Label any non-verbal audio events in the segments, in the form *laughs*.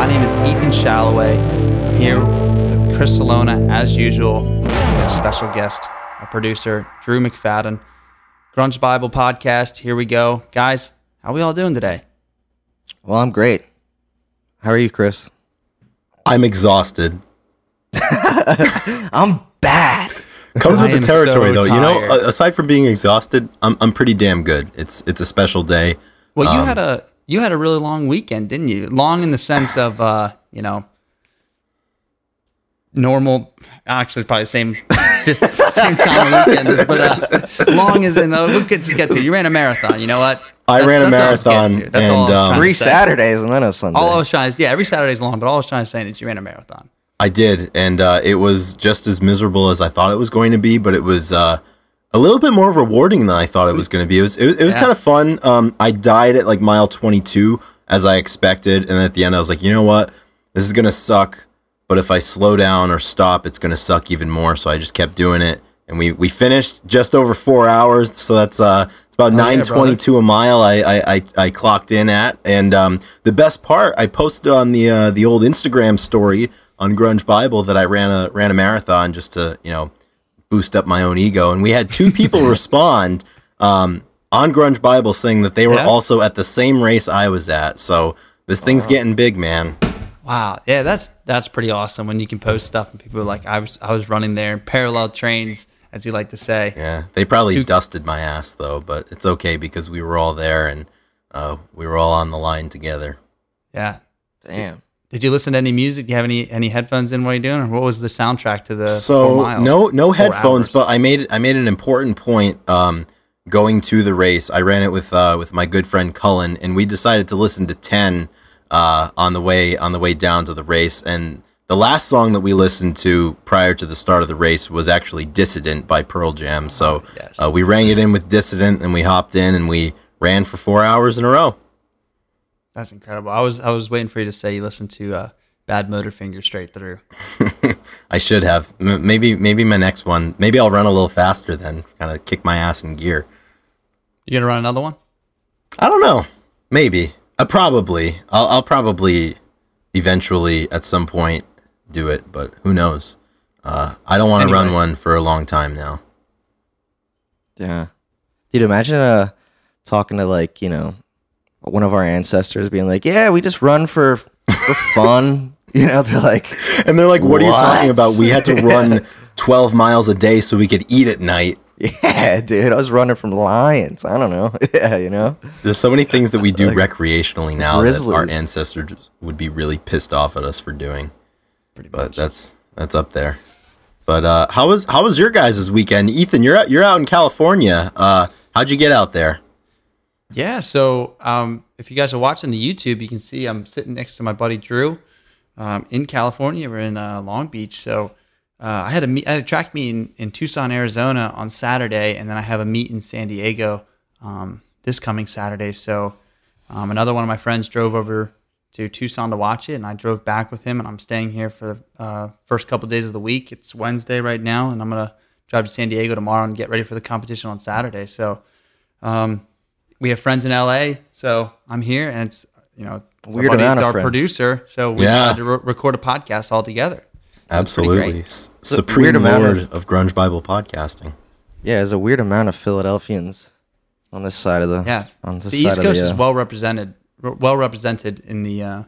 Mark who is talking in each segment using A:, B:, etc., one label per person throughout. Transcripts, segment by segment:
A: My name is Ethan Shalloway. I'm here with Chris Salona, as usual. We have a special guest, our producer, Drew McFadyen. Grunge Bible Podcast. Here we go. Guys, how are we all doing today?
B: Well, I'm great. How are you, Chris?
C: I'm exhausted. *laughs*
B: I'm bad.
C: Comes
A: I
C: with the territory,
A: so
C: though. You know, aside from being exhausted, I'm I'm pretty damn good. It's it's a special day.
A: Well, you
C: Um,
A: had a you had a really long weekend, didn't you? Long in the sense of uh, you know, normal. Actually, probably the same, just same time of weekend. But uh, long as in uh, we'll get to get to. You ran a marathon. You know what?
C: I ran a
A: what I was getting
C: marathon
A: to. That's all I was
C: and, um,
A: trying to
B: Three
A: say.
B: Saturdays and then a Sunday.
A: All I was trying to yeah, every Saturday's long, but all I was trying to say is you ran a marathon.
C: I did, and uh, it was just as miserable as I thought it was going to be, but it was uh, a little bit more rewarding than I thought it was going to be. It was it was, it was
A: Yeah.
C: kind of fun. Um, I died at like mile 22 as I expected, and at the end I was like, you know what, this is gonna suck, but if I slow down or stop, it's gonna suck even more. So I just kept doing it, and we we finished just over four hours. So that's uh. It's about
A: Oh,
C: nine twenty two a mile. I, I I I clocked in at, and um, the best part, I posted on the uh, the old Instagram story on Grunge Bible that I ran a ran a marathon just to you know boost up my own ego, and we had two people *laughs* respond um, on Grunge Bible saying that they were
A: Yeah?
C: also at the same race I was at. So this thing's getting big, man.
A: Wow, yeah, that's that's pretty awesome when you can post stuff and people are like, I was I was running there in parallel trains, as you like to say.
C: Yeah, they probably
A: Two-
C: dusted my ass though, but it's okay because we were all there and uh, we were all on the line together.
A: Yeah.
B: Damn.
A: Did you listen to any music? Do you have any any headphones in? While you're doing, or what was the soundtrack to the four
C: so
A: miles?
C: no no headphones but i made i made an important point um going to the race. I ran it with uh with my good friend cullen and we decided to listen to 10 uh on the way on the way down to the race. And the last song that we listened to prior to the start of the race was actually dissident by pearl jam. So
A: yes.
C: uh, we rang it in with dissident and we hopped in and we ran for four hours in a row
A: That's incredible. I was I was waiting for you to say you listened to uh, Badmotorfinger straight through. *laughs*
C: i should have M- maybe maybe my next one maybe i'll run a little faster then kind of kick my ass in gear
A: You gonna run another one?
C: I don't know. Maybe. Uh, probably. I'll, I'll probably eventually at some point do it, but who knows? Uh, I don't want to run one for a long time now.
B: Yeah. Dude, imagine uh talking to like, you know, one of our ancestors being like, Yeah, we just run for for *laughs* fun. You know, they're like
C: And they're like, "What, are you talking about? We had to *laughs* run 12 miles a day so we could eat at night."
B: Yeah, dude, I was running from lions. I don't know. *laughs* Yeah, you know?
C: There's so many things that we do recreationally now that our ancestors would be really pissed off at us for doing.
A: Pretty
C: But
A: much.
C: that's that's up there. But uh, how was how was your guys' weekend, Ethan? You're out you're out in California. Uh, how'd you get out there?
A: Yeah. So um, if you guys are watching the YouTube, you can see I'm sitting next to my buddy Drew um, in California. We're in uh, Long Beach. So uh, I had a meet, I had a track meet in, in Tucson, Arizona on Saturday, and then I have a meet in San Diego um, this coming Saturday. So um, another one of my friends drove over to Tucson to watch it, and I drove back with him, and I'm staying here for the uh, first couple of days of the week. It's Wednesday right now, and I'm gonna drive to San Diego tomorrow and get ready for the competition on Saturday. So um, we have friends in LA, so I'm here, and it's you know it's our
B: Weird
A: buddy,
B: amount
A: it's
B: of
A: our
B: friends.
A: producer, so we
C: Yeah.
A: decided to re- record a podcast all together.
C: Absolutely.
A: great.
C: S-
B: a
C: Supreme
B: weird amount
C: Lord
B: of-
C: of, Grunge Bible podcasting.
B: Yeah, there's a weird amount of Philadelphians on this side of the
A: Yeah,
B: on this
A: the
B: side
A: East
B: of
A: Coast
B: the,
A: is
B: uh,
A: well represented, r- well represented in the uh,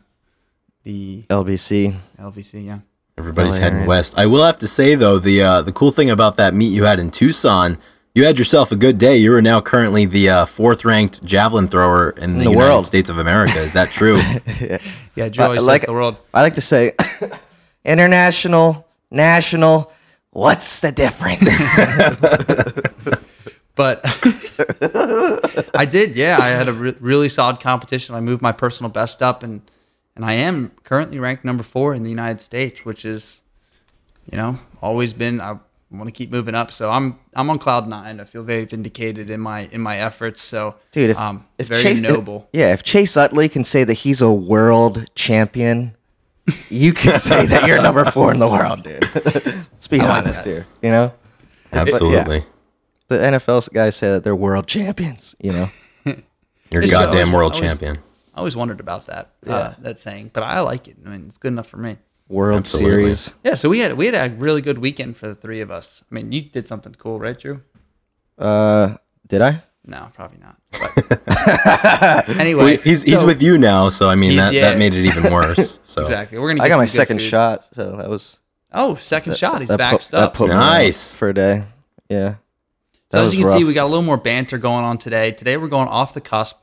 A: the
B: LBC.
A: LVC. Yeah,
C: Everybody's
B: Oh,
C: heading
B: yeah.
C: west. I will have to say though, the uh, the cool thing about that meet you had in Tucson, you had yourself a good day. You are now currently the uh, fourth ranked javelin thrower in the,
B: the
C: United
B: world.
C: States of America. Is that true? *laughs*
A: yeah. Joe
B: I-
A: always
B: I like-
A: the world.
B: I like to say *laughs* international, national. What's the difference? *laughs*
A: But I did, yeah. I had a re- really solid competition. I moved my personal best up, and and I am currently ranked number four in the United States, which is, you know, always been. I want to keep moving up, so I'm I'm on cloud nine. I feel very vindicated in my in my efforts. So,
B: Dude, if,
A: um,
B: if
A: very
B: Chase,
A: noble.
B: yeah, if Chase Utley can say that he's a world champion, you can say that you're number four in the world, dude. *laughs* Let's be
A: like
B: honest
A: that.
B: here. You know,
C: Absolutely.
B: the NFL guys say that they're world champions. You know, *laughs*
C: You're
A: It's
C: goddamn
A: was-
C: world
A: I was-
C: champion.
A: I always wondered about that uh, that saying, but I like it. I mean, it's good enough for me.
B: World
C: Absolutely.
B: Series.
A: Yeah, so we had we had a really good weekend for the three of us. I mean, you did something cool, right, Drew?
B: Uh, did I?
A: No, probably not. But *laughs* anyway,
C: he's he's
A: so-
C: with you now, so I mean that
A: yeah.
C: that made it even worse. *laughs* So
A: exactly. We're gonna.
B: I got my second
A: food.
B: shot, so that was
A: Oh, second shot. He's
B: that
A: vaxxed
B: put,
A: up.
B: That put
C: Nice.
B: for a day. Yeah.
A: So as you can see, we got a little more banter going on today. Today we're going off the cusp.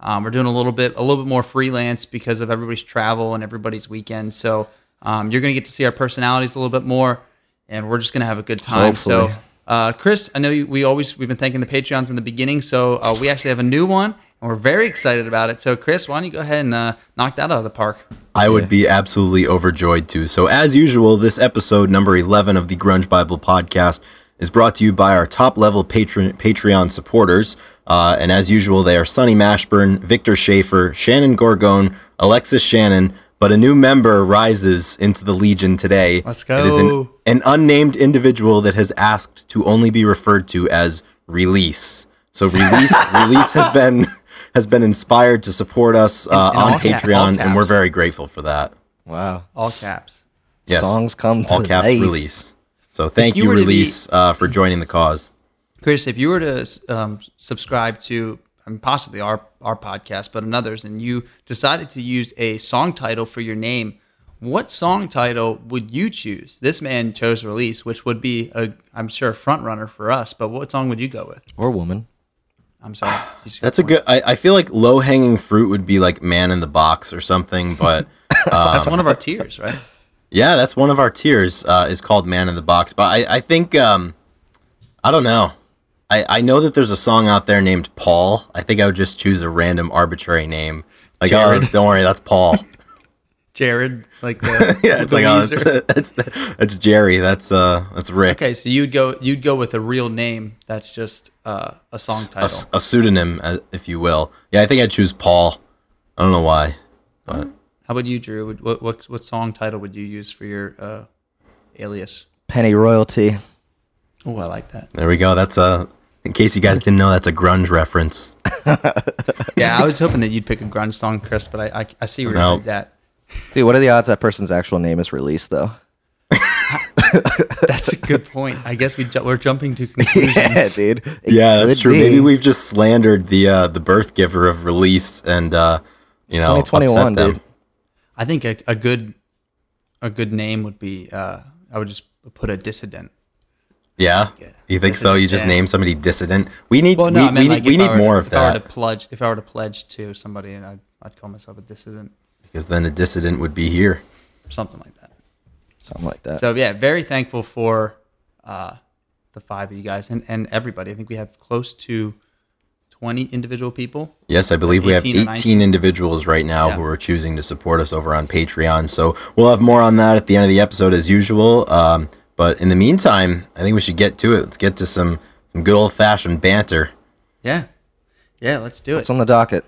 A: Um, we're doing a little bit, a little bit more freelance because of everybody's travel and everybody's weekend. So um, you're going to get to see our personalities a little bit more, and we're just going to have a good time. So, uh, Chris, I know you, we always we've been thanking the Patreons in the beginning, so uh, we actually have a new one, and we're very excited about it. So, Chris, why don't you go ahead and uh, knock that out of the park?
C: I would be absolutely overjoyed too. So, as usual, this episode, number 11 of the Grunge Bible podcast, is brought to you by our top level patron, Patreon supporters. Uh, and as usual, they are Sonny Mashburn, Victor Schaefer, Shannon Gorgone, Alexis Shannon. But a new member rises into the Legion today.
A: Let's
C: It is
A: go.
C: an, an unnamed individual that has asked to only be referred to as Release. So, Release, *laughs* Release has been. Has been inspired to support us uh,
A: in
C: on
A: all ca-
C: Patreon, and we're very grateful for that.
B: Wow.
A: All caps.
C: Yes.
B: Songs come to
C: all caps
B: life.
C: release. So thank
A: you
C: you,
A: were to be-
C: release, uh, for joining the cause.
A: Chris, if you were to um, subscribe to um, possibly our our podcast, but another's, and you decided to use a song title for your name, what song title would you choose? This man chose "Release," which would be a, I'm sure, a front runner for us. But what song would you go with?
B: Or woman.
A: I'm sorry, you just
C: That's a good. I, I feel like low hanging fruit would be like "Man in the Box" or something, but *laughs*
A: That's one of our tiers, right?
C: yeah, that's one of our tiers. Uh, is called "Man in the Box," but I, I think um, I don't know. I, I know that there's a song out there named Paul. I think I would just choose a random arbitrary name. Like, oh, don't worry, that's Paul. *laughs*
A: Jared, like the *laughs*
C: yeah, it's
A: the
C: like oh,
A: Weezer.
C: that's, *laughs* that's that's Jerry. That's uh, that's Rick.
A: okay. So you'd go you'd go with a real name that's just uh, a song
C: a,
A: title.
C: s- a pseudonym, uh, if you will. Yeah, I think I'd choose Paul. I don't know why. But
A: How about you, Drew? What what what song title would you use for your uh, alias?
B: Pennyroyal Tea.
A: Oh, I like that.
C: there we go. That's a. In case you guys didn't know, that's a grunge reference. *laughs*
A: Yeah, I was hoping that you'd pick a grunge song, Chris, but I I, I see where
C: No.
A: you're at.
B: Dude, what are the odds that person's actual name is released though?
A: That's a good point. I guess we ju- we're jumping to *laughs* conclusions.
B: yeah, dude. It
C: Yeah, that's true.
B: be.
C: Maybe we've just slandered the uh, the birth giver of release, and uh, you
B: It's
C: know,
B: 2021,
C: upset them.
B: dude.
A: I think a, a good a good name would be uh, I would just put a dissident.
C: Yeah, you think so? You just
A: Yeah.
C: name somebody dissident. We need
A: Well, no,
C: we,
A: I mean
C: we
A: like
C: need, we need
A: were to-
C: more of
A: if I were to
C: that
A: pledge, if I were to pledge to somebody, and I'd, I'd call myself a dissident,
C: because then a dissident would be here.
A: or something like that.
B: something like that.
A: So yeah, very thankful for uh, the five of you guys and, and everybody. I think we have close to twenty individual people.
C: Yes, I believe we have
A: 18 or
C: 18 individuals right now
A: Yeah.
C: who are choosing to support us over on Patreon. So we'll have more on that at the end of the episode as usual. Um, but in the meantime, I think we should get to it. Let's get to some some good old fashioned banter.
A: Yeah, yeah, let's do it.
B: It's on the docket?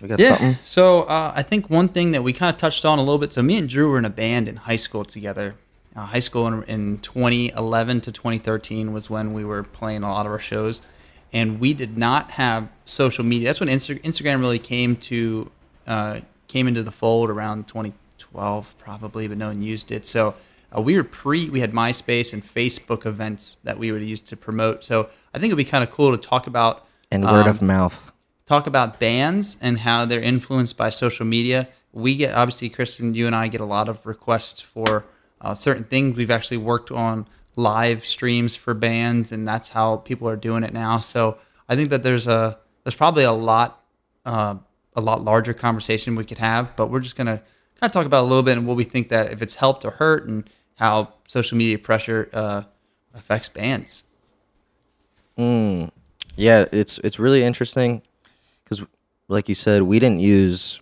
B: We got
A: Yeah.
B: something.
A: So uh, I think one thing that we kind of touched on a little bit. So me and Drew were in a band in high school together. Uh, high school in, in 2011 to 2013 was when we were playing a lot of our shows, and we did not have social media. That's when Insta- Instagram really came to uh, came into the fold around 2012 probably, but no one used it. So uh, we were pre. We had MySpace and Facebook events that we would use to promote. So I think it'd be kind of cool to talk about
B: And word
A: um,
B: of mouth.
A: talk about bands and how they're influenced by social media. We get obviously, Kristen, you and I get a lot of requests for uh, certain things. We've actually worked on live streams for bands, and that's how people are doing it now. So I think that there's a there's probably a lot uh, a lot larger conversation we could have, but we're just gonna kind of talk about a little bit and what we think that if it's helped or hurt, and how social media pressure uh, affects bands.
B: Yeah, it's it's really interesting because, like you said, we didn't use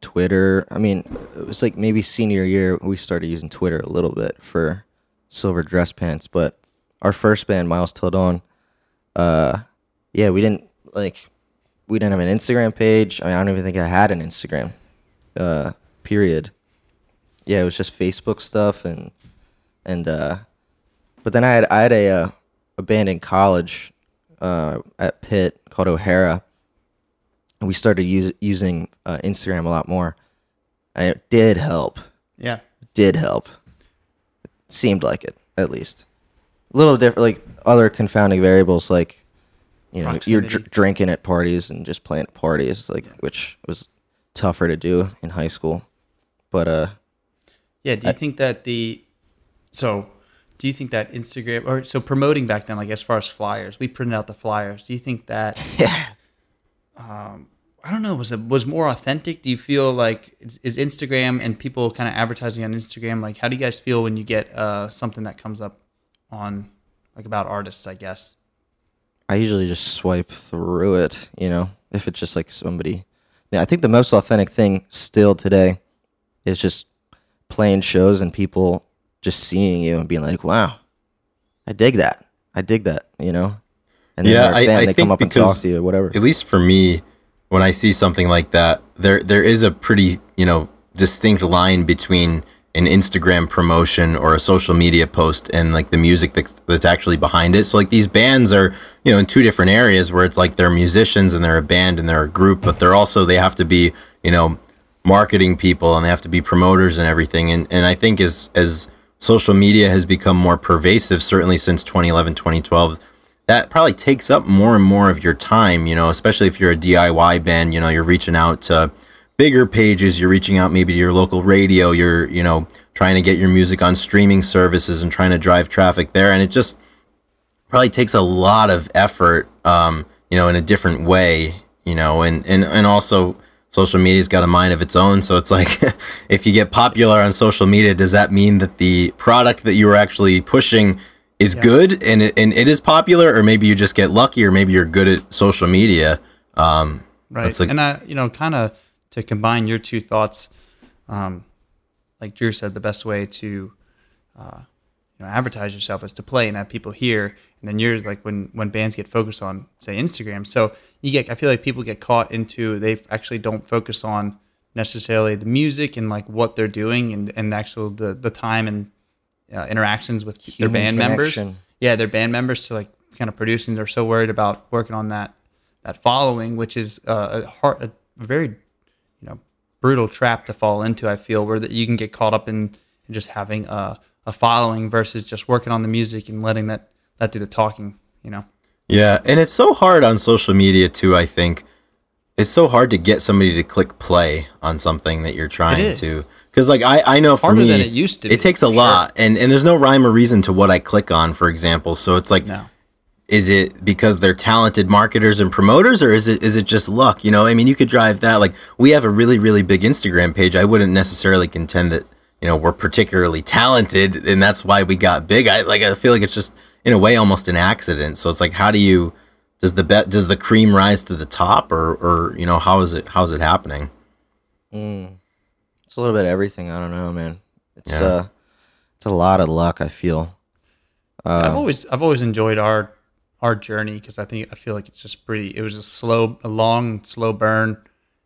B: Twitter. I mean, it was like maybe senior year we started using Twitter a little bit for Silver Dress Pants, but our first band, Miles Till uh, yeah, we didn't like we didn't have an Instagram page. I mean, I don't even think I had an Instagram. Uh, period. Yeah, it was just Facebook stuff and and uh, but then I had I had a uh, a band in college uh, at Pitt called O'Hara, and we started use, using uh, Instagram a lot more. And it did help.
A: Yeah.
B: Did help. It seemed like it, at least. A little different, like other confounding variables, like you know, you're dr- drinking at parties and just playing at parties, like which was tougher to do in high school. But uh,
A: Yeah. Do you think that the so do you think that Instagram or so promoting back then, like as far as flyers, we printed out the flyers. Do you think that *laughs*
B: yeah,
A: I don't know, was it was more authentic? Do you feel like is, is Instagram and people kind of advertising on Instagram like how do you guys feel when you get uh something that comes up on like about artists, I guess?
B: I usually just swipe through it, you know, if it's just like somebody. Yeah, I think the most authentic thing still today is just playing shows and people just seeing you and being like, "Wow, I dig that. I dig that," you know. And then
C: Yeah, I-
B: fan,
C: I
B: they
C: think
B: come up and talk
C: because-
B: to you, or whatever.
C: at least for me, when I see something like that, there there is a pretty you know distinct line between an Instagram promotion or a social media post and like the music that's, that's actually behind it. So like these bands are you know in two different areas where it's like they're musicians and they're a band and they're a group, but they're also they have to be you know marketing people and they have to be promoters and everything. And and I think as as social media has become more pervasive, certainly since 2011, 2012 that probably takes up more and more of your time, you know, especially if you're a DIY band, you know, you're reaching out to bigger pages, you're reaching out maybe to your local radio, you're, you know, trying to get your music on streaming services and trying to drive traffic there. And it just probably takes a lot of effort, um, you know, in a different way, you know, and, and, and also social media's got a mind of its own. So it's like, *laughs* if you get popular on social media, does that mean that the product that you were actually pushing is good and it, and it is popular, or maybe you just get lucky, or maybe you're good at social media. Um,
A: Right.
C: Like-
A: and I, you know, kind of to combine your two thoughts, um, like Drew said, the best way to, uh, you know, advertise yourself is to play and have people hear. And then yours, like when when bands get focused on, say, Instagram. So you get, I feel like people get caught into they actually don't focus on necessarily the music and like what they're doing and and the actual the the time and uh, interactions with their
B: Human
A: band members yeah, their band members to like kind of producing. They're so worried about working on that that following, which is uh, a hard, a very you know brutal trap to fall into. I feel where that you can get caught up in, in just having a, a following versus just working on the music and letting that that do the talking. You know.
C: Yeah, and it's so hard on social media too. I think it's so hard to get somebody to click play on something that you're trying to. Because like I, I know for
A: Harder
C: me,
A: it used to be,
C: It takes a
A: sure.
C: lot, and and there's no rhyme or reason to what I click on. For example, so it's like,
A: No.
C: is it because they're talented marketers and promoters, or is it is it just luck? You know, I mean, you could drive that. Like we have a really really big Instagram page. I wouldn't necessarily contend that you know we're particularly talented, and that's why we got big. I like I feel like it's just in a way almost an accident. So it's like, how do you does the bet does the cream rise to the top, or or you know how is it how is it happening?
B: It's a little bit of everything. I don't know, man. It's
C: Yeah.
B: uh, it's a lot of luck. I feel.
A: I've always I've always enjoyed our our journey because I think I feel like it's just pretty. It was a slow, a long, slow burn,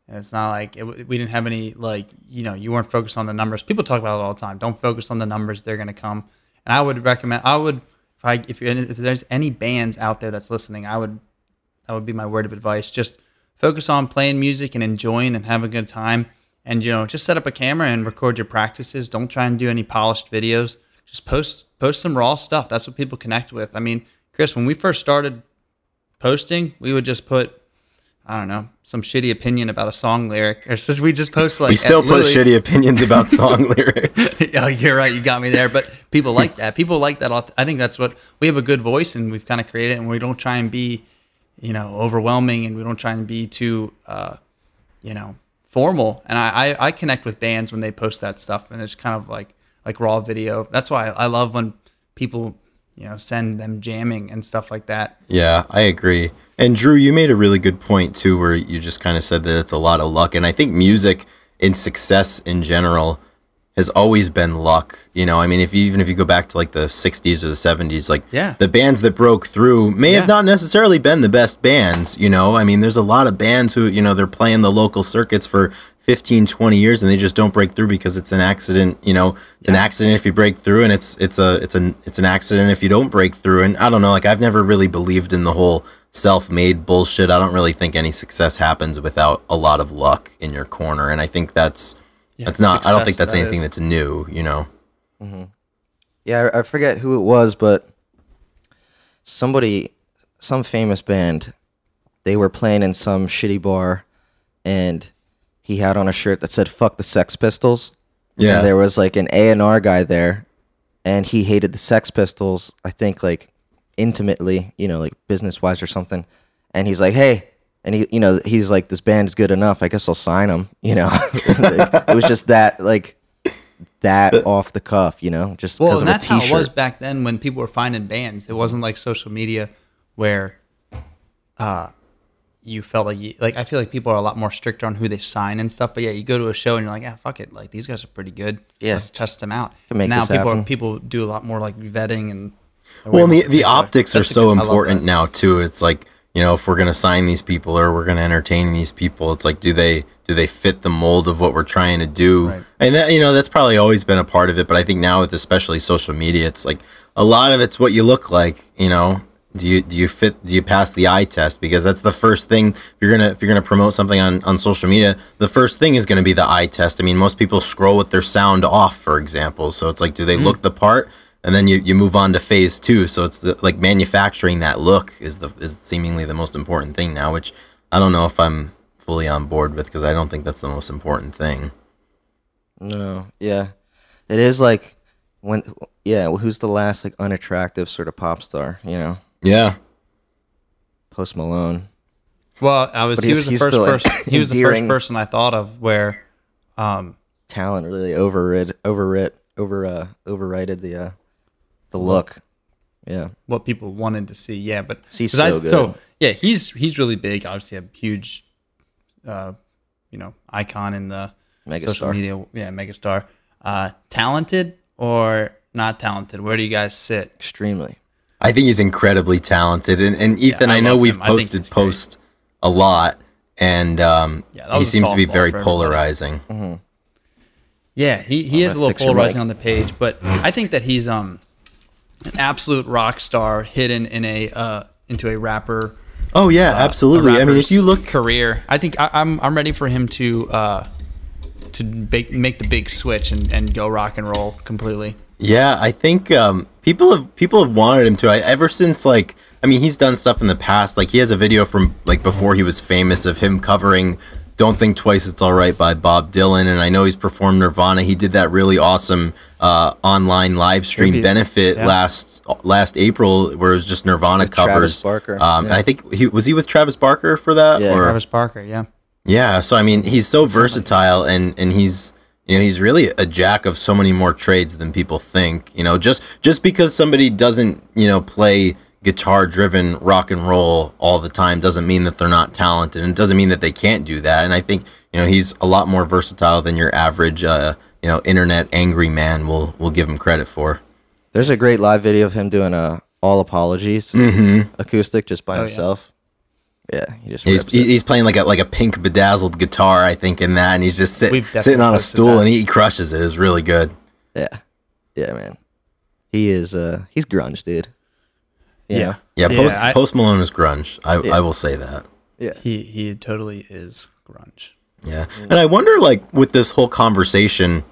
A: and it's not like it, we didn't have any like you know you weren't focused on the numbers. People talk about it all the time. Don't focus on the numbers; they're gonna come. And I would recommend. I would if I if, if there's any bands out there that's listening, I would that would be my word of advice. Just focus on playing music and enjoying and have a good time. And you know, just set up a camera and record your practices. Don't try and do any polished videos. Just post post some raw stuff. That's what people connect with. I mean, Chris, when we first started posting, we would just put I don't know some shitty opinion about a song lyric. Or just we just post like
C: we still put shitty opinions about song *laughs* lyrics. *laughs*
A: oh, you're right. You got me there. But people like that. People like that. I think that's what we have a good voice and we've kind of created it and we don't try and be, you know, overwhelming and we don't try and be too, uh, you know, formal. And I, I, I connect with bands when they post that stuff and it's kind of like, like raw video. That's why I, I love when people, you know, send them jamming and stuff like that.
C: Yeah, I agree. And Drew, you made a really good point too, where you just kind of said that it's a lot of luck. And I think music and success in general has always been luck. You know, I mean, if you, even if you go back to like the '60s or the '70s, like
A: Yeah.
C: the bands that broke through may
A: Yeah.
C: have not necessarily been the best bands. You know, I mean, there's a lot of bands who you know they're playing the local circuits for 15 20 years and they just don't break through because it's an accident you know it's an accident if you break through and it's it's a it's an it's an accident if you don't break through and i don't know like i've never really believed in the whole self-made bullshit. I don't really think any success happens without a lot of luck in your corner, and I think that's
A: Yeah,
C: that's not. I don't think that's
A: that
C: anything
A: is.
C: that's new. You know. Mm-hmm.
B: Yeah, I, I forget who it was, but somebody, some famous band, they were playing in some shitty bar, and he had on a shirt that said "fuck the Sex Pistols."
C: Yeah.
B: And there was like an A and R guy there, and he hated the Sex Pistols. I think like intimately, you know, like business wise or something. And he's like, "Hey." And he, you know, he's like, "This band's good enough. I guess I'll sign them." You know, *laughs* it was just that, like, that off the cuff. You know, just
A: Well,
B: because
A: and
B: of
A: that's how
B: T-shirt.
A: it was back then when people were finding bands. It wasn't like social media where uh, you felt like you, like I feel like people are a lot more strict on who they sign and stuff. But yeah, you go to a show and you're like, yeah, fuck it, like these guys are pretty good.
B: Yeah.
A: let's test them out.
B: Make
A: now people are, people do a lot more like vetting and.
C: Well, and the, the optics are
A: That's a
C: so
A: good-
C: important now too. It's like you know if we're gonna sign these people or we're gonna entertain these people, it's like do they do they fit the mold of what we're trying to do?
A: Right.
C: And that you know that's probably always been a part of it. But I think now with especially social media, it's like a lot of it's what you look like. You know, do you do you fit? Do you pass the eye test? Because that's the first thing. If you're gonna if you're gonna promote something on on social media, the first thing is gonna be the eye test. I mean, most people scroll with their sound off, for example. So it's like, do they hmm. look the part? and then you, you move on to phase two. So it's the, like manufacturing that look is the is seemingly the most important thing now, which I don't know if I'm fully on board with because I don't think that's the most important thing.
B: No, yeah, it is like when, yeah, who's the last like unattractive sort of pop star? You know,
C: Yeah,
B: Post Malone.
A: Well, I was
B: But
A: he
B: he's-
A: was the
B: he's
A: first
B: still
A: person. *laughs* He was the first
B: endearing.
A: person I thought of where, um,
B: Talent really overrid, overrid, over, uh, overrated the, uh, the look. Yeah,
A: what people wanted to see. Yeah, but
B: He's
A: 'cause I-
B: so good.
A: So yeah, he's he's really big. Obviously, a huge, uh, you know, icon in the social
B: megastar.
A: media. Yeah, megastar. Uh, talented or not talented? Where do you guys sit?
B: Extremely.
C: I think he's incredibly talented, and, and Ethan,
A: I
C: I, know we've
A: him.
C: Posted
A: he's great.
C: post a lot, and um,
A: Yeah,
C: he seems to be very
A: for everybody.
C: polarizing.
A: Yeah, he, he is a little polarizing on the page, but I think that he's um an absolute rock star hidden in a uh into a rapper
C: Oh yeah, absolutely. I mean, if you look
A: career, I think I, I'm I'm ready for him to uh to make, make the big switch and, and go rock and roll completely.
C: Yeah, I think um, people have people have wanted him to. I, ever since like, I mean, he's done stuff in the past. Like he has a video from like before he was famous of him covering "Don't Think Twice It's All Right" by Bob Dylan, and I know he's performed Nirvana. He did that really awesome uh, online live stream
A: Tribute.
C: benefit
A: Yeah.
C: last last April, where it was just Nirvana
B: With Travis
C: covers.
B: Barker,
C: Um, and. I think he was he with Travis Barker for that.
B: Yeah.
C: or?
A: Travis Barker, yeah.
C: Yeah, so I mean, he's so versatile, and and he's you know he's really a jack of so many more trades than people think. You know, just just because somebody doesn't you know play guitar driven rock and roll all the time doesn't mean that they're not talented, and it doesn't mean that they can't do that. And I think you know he's a lot more versatile than your average uh, you know internet angry man will will give him credit for.
B: There's a great live video of him doing a all apologies
C: Mm-hmm.
B: acoustic just by
A: Oh, yeah.
B: himself. Yeah, he just
C: He's,
B: rips it.
C: he's playing like a like a pink bedazzled guitar, I think, in that, and he's just sit, sitting on a stool and he crushes it. It's really good.
B: yeah, yeah, man. He is uh he's grunge, dude.
A: Yeah.
C: Yeah,
A: Yeah,
C: Post
A: I-
C: Post Malone is grunge. I,
B: Yeah.
C: I will say that.
B: yeah.
A: He he totally is grunge.
C: Yeah, and I wonder, like, with this whole conversation,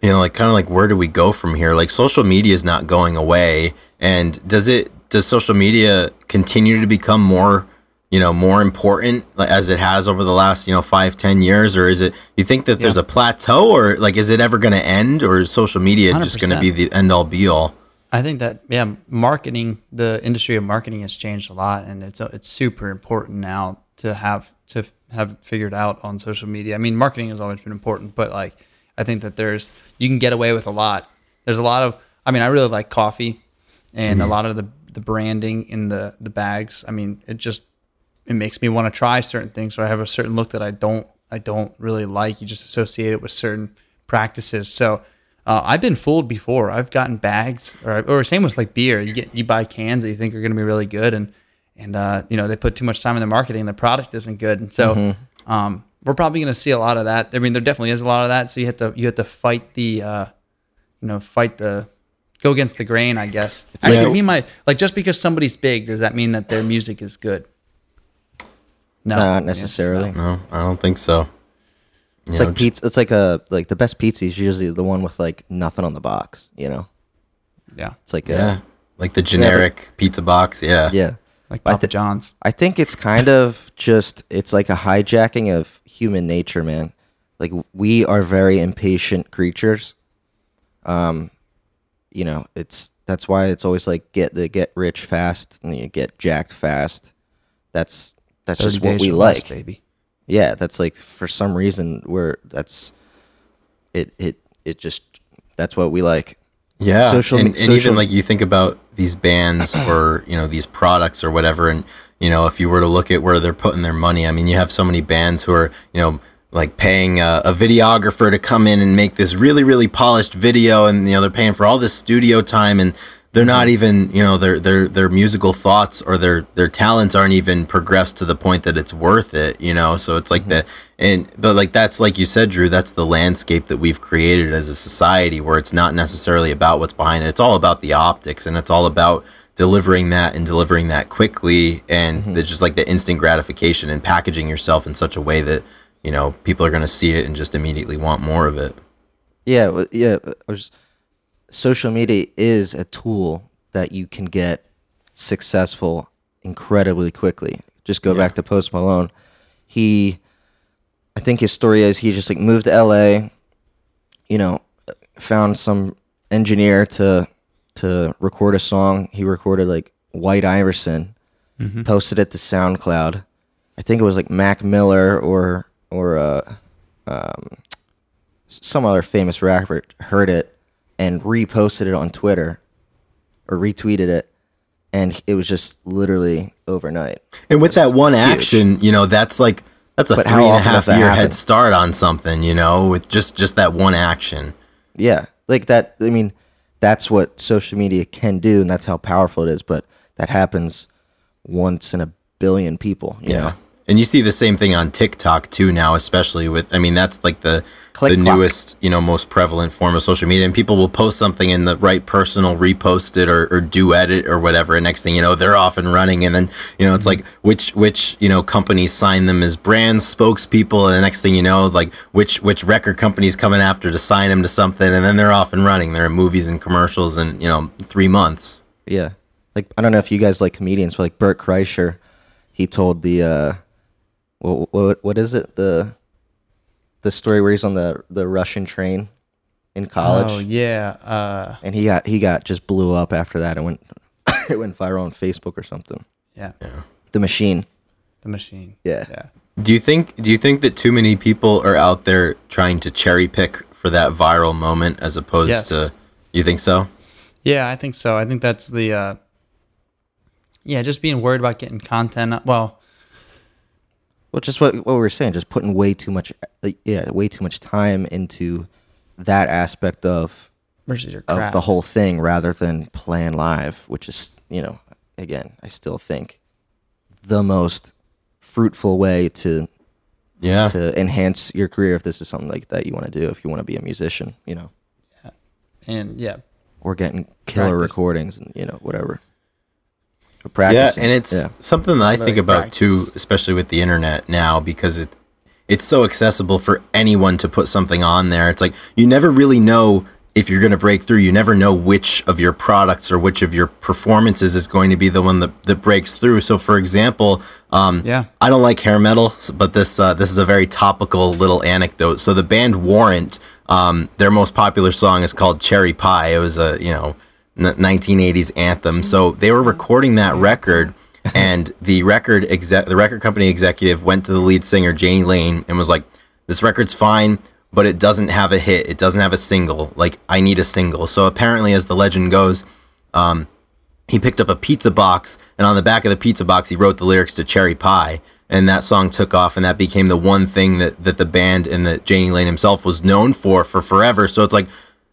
C: you know, like, kind of like, where do we go from here? Like, social media is not going away, and does it? Does social media continue to become more, you know, more important as it has over the last, you know, five, ten years, or is it? You think that there's a plateau, or like, is it ever going to end, or is social media just going to be the end all be all?
A: I think that yeah, marketing the industry of marketing has changed a lot, and it's it's super important now to have to have figured out on social media. I mean, marketing has always been important, but like I think that there's you can get away with a lot. There's a lot of I mean, I really like coffee, and a mm-hmm. lot of the the branding in the the bags. I mean, it just it makes me want to try certain things, or I have a certain look that I don't I don't really like. You just associate it with certain practices. So uh, I've been fooled before. I've gotten bags, or or same with like beer. You get you buy cans that you think are going to be really good, and and uh, you know they put too much time in the marketing. and The product isn't good, and so um, we're probably going to see a lot of that. I mean, there definitely is a lot of that. So you have to you have to fight the uh, you know fight the go against the grain, I guess.
B: like-
A: Actually, he might like just because somebody's big, does that mean that their music is good? No,
B: Not necessarily.
C: No, I don't think so.
B: It's like pizza. It's like a like the best pizza is usually the one with like nothing on the box. You know,
A: Yeah,
B: it's like
C: Yeah,
B: a,
C: like the generic pizza box. Yeah,
B: yeah.
A: like Papa
B: thi-
A: John's.
B: I think it's kind of just it's like a hijacking of human nature, man. Like we are very impatient creatures. Um, you know, it's that's why it's always like get the get rich fast and you get jacked fast. That's that's just what we
A: less,
B: like.
A: baby.
B: Yeah, that's like for some reason we're that's it it it just that's what we like.
C: Yeah,
B: Social-
C: and, and even like you think about these bands *clears throat* or you know these products or whatever, and you know if you were to look at where they're putting their money, I mean, you have so many bands who are you know like paying a, a videographer to come in and make this really really polished video, and you know they're paying for all this studio time, and they're not mm-hmm. even you know their their their musical thoughts or their their talents aren't even progressed to the point that it's worth it, you know. So it's like mm-hmm. the and but like that's like you said, Drew. That's the landscape that we've created as a society, where it's not necessarily about what's behind it. It's all about the optics, and it's all about delivering that and delivering that quickly, and mm-hmm. the, just like the instant gratification and packaging yourself in such a way that you know people are going to see it and just immediately want more of it.
B: Yeah, yeah. I was- social media is a tool that you can get successful incredibly quickly. Just go back to Post Malone. He, I think his story is he just like moved to L.A. You know, found some engineer to to record a song. He recorded like White Iverson, posted it to SoundCloud. I think it was like Mac Miller or or uh, some other famous rapper heard it and reposted it on Twitter or retweeted it, and it was just literally overnight.
C: And with that one
B: huge.
C: action, you know, that's like that's a
B: But
C: three and a half year head start on something, you know, with just just that one action.
B: Yeah, like that. I mean, that's what social media can do, and that's how powerful it is. But that happens once in a billion people. You
C: Yeah.
B: know?
C: And you see the same thing on TikTok too now, especially with I mean that's like the
B: Click
C: the
B: clock.
C: newest, you know, most prevalent form of social media. And people will post something and the right person will repost it or, or duet it or whatever. And next thing you know, they're off and running. And then, you know, it's like which which, you know, companies sign them as brand spokespeople and the next thing you know, like which which record company's coming after to sign them to something and then they're off and running. They're in movies and commercials in, you know, three months.
B: Yeah. Like I don't know if you guys like comedians, but like Bert Kreischer, he told the uh what what, what is it? The the story where he's on the the Russian train in college
A: Oh yeah, uh,
B: and he got he got just blew up after that It went *coughs* it went viral on Facebook or something.
A: yeah, yeah.
B: The machine.
A: the machine.
B: Yeah.
A: yeah.
C: Do you think do you think that too many people are out there trying to cherry pick for that viral moment as opposed
A: Yes.
C: to you think so?
A: Yeah, I think so. I think that's the uh yeah, just being worried about getting content. Well,
B: Well, just what what we were saying, just putting way too much, like, yeah, way too much time into that aspect of
A: versus your
B: of the whole thing rather than playing live, which is you know, again, I still think the most fruitful way to
C: Yeah.
B: to enhance your career if this is something like that you want to do if you want to be a musician, you know,
A: and yeah,
B: or getting killer
A: Practice.
B: recordings and you know whatever. Or
C: Yeah, and it's
B: yeah.
C: something that I think about
A: practice.
C: too, especially with the internet now because it it's so accessible for anyone to put something on there. It's like you never really know if you're going to break through. You never know which of your products or which of your performances is going to be the one that, that breaks through. So, for example, um,
A: Yeah.
C: I don't like hair metal, but this uh, this is a very topical little anecdote. So, the band Warrant, um, their most popular song is called Cherry Pie. It was a you know n- 1980s anthem. So mm-hmm. they were recording that record, *laughs* and the record exec, the record company executive went to the lead singer Jani Lane and was like, "This record's fine." But it doesn't have a hit. It doesn't have a single. Like I need a single. So apparently, as the legend goes, um, he picked up a pizza box and on the back of the pizza box he wrote the lyrics to cherry pie and that song took off and that became the one thing that, that the band and that Jani Lane himself was known for for forever so it's like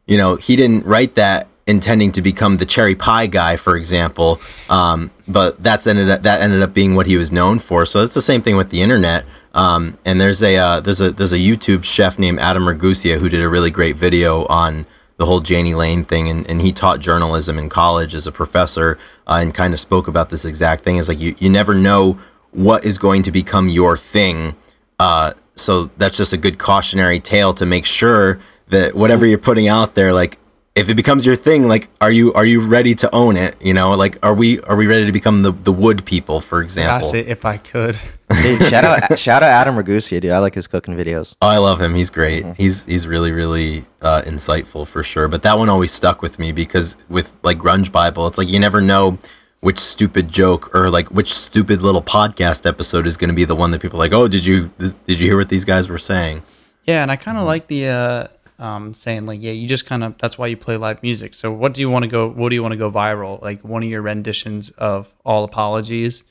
C: you know he didn't write that intending to become the cherry pie guy for example um, but that's ended up that ended up being what he was known for so it's the same thing with the internet um, and there's a uh, there's a there's a YouTube chef named Adam Ragusea who did a really great video on the whole Jani Lane thing, and, and he taught journalism in college as a professor, uh, and kind of spoke about this exact thing. Is like you you never know what is going to become your thing. Uh, so that's just a good cautionary tale to make sure that whatever you're putting out there, like if it becomes your thing, like are you are you ready to own it? You know, like are we are we ready to become the the wood people, for example?
A: Gosh, if I could. *laughs*
B: Dude, shout out *laughs* shout out Adam Ragusea, dude. I like his cooking videos.
C: Oh, I love him. He's great. He's he's really really uh, insightful for sure. But that one always stuck with me because with like Grunge Bible, it's like you never know which stupid joke or like which stupid little podcast episode is going to be the one that people are like. Oh, did you did you hear what these guys were saying?
A: Yeah, and I kind of like the uh, um, saying like, yeah, you just kind of that's why you play live music. So what do you want to go? What do you want to go viral? Like one of your renditions of All Apologies,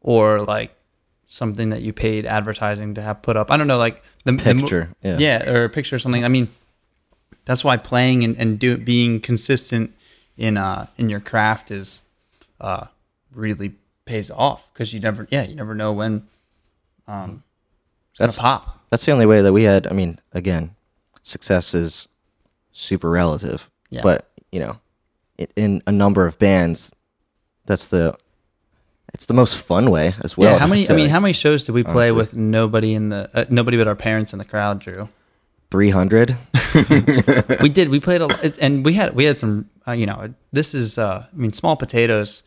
A: or like something that you paid advertising to have put up. I don't know, like the the mo-
B: Picture, yeah.
A: yeah, or a picture or something. I mean, that's why playing and, and do being consistent in uh in your craft is uh really pays off because you never yeah you never know when um it's
B: That's-
A: pop.
B: That's the only way that we had. I mean, again, success is super relative.
A: Yeah.
B: But you know, in, in a number of bands, that's the it's the most fun way as well.
A: yeah, how many? I mean, how many shows did we play
B: honestly.
A: with nobody in the uh, nobody but our parents in the crowd? Drew,
B: 300 *laughs*
A: we did. We played a lot, and we had we had some. Uh, you know, this is uh, I mean, small potatoes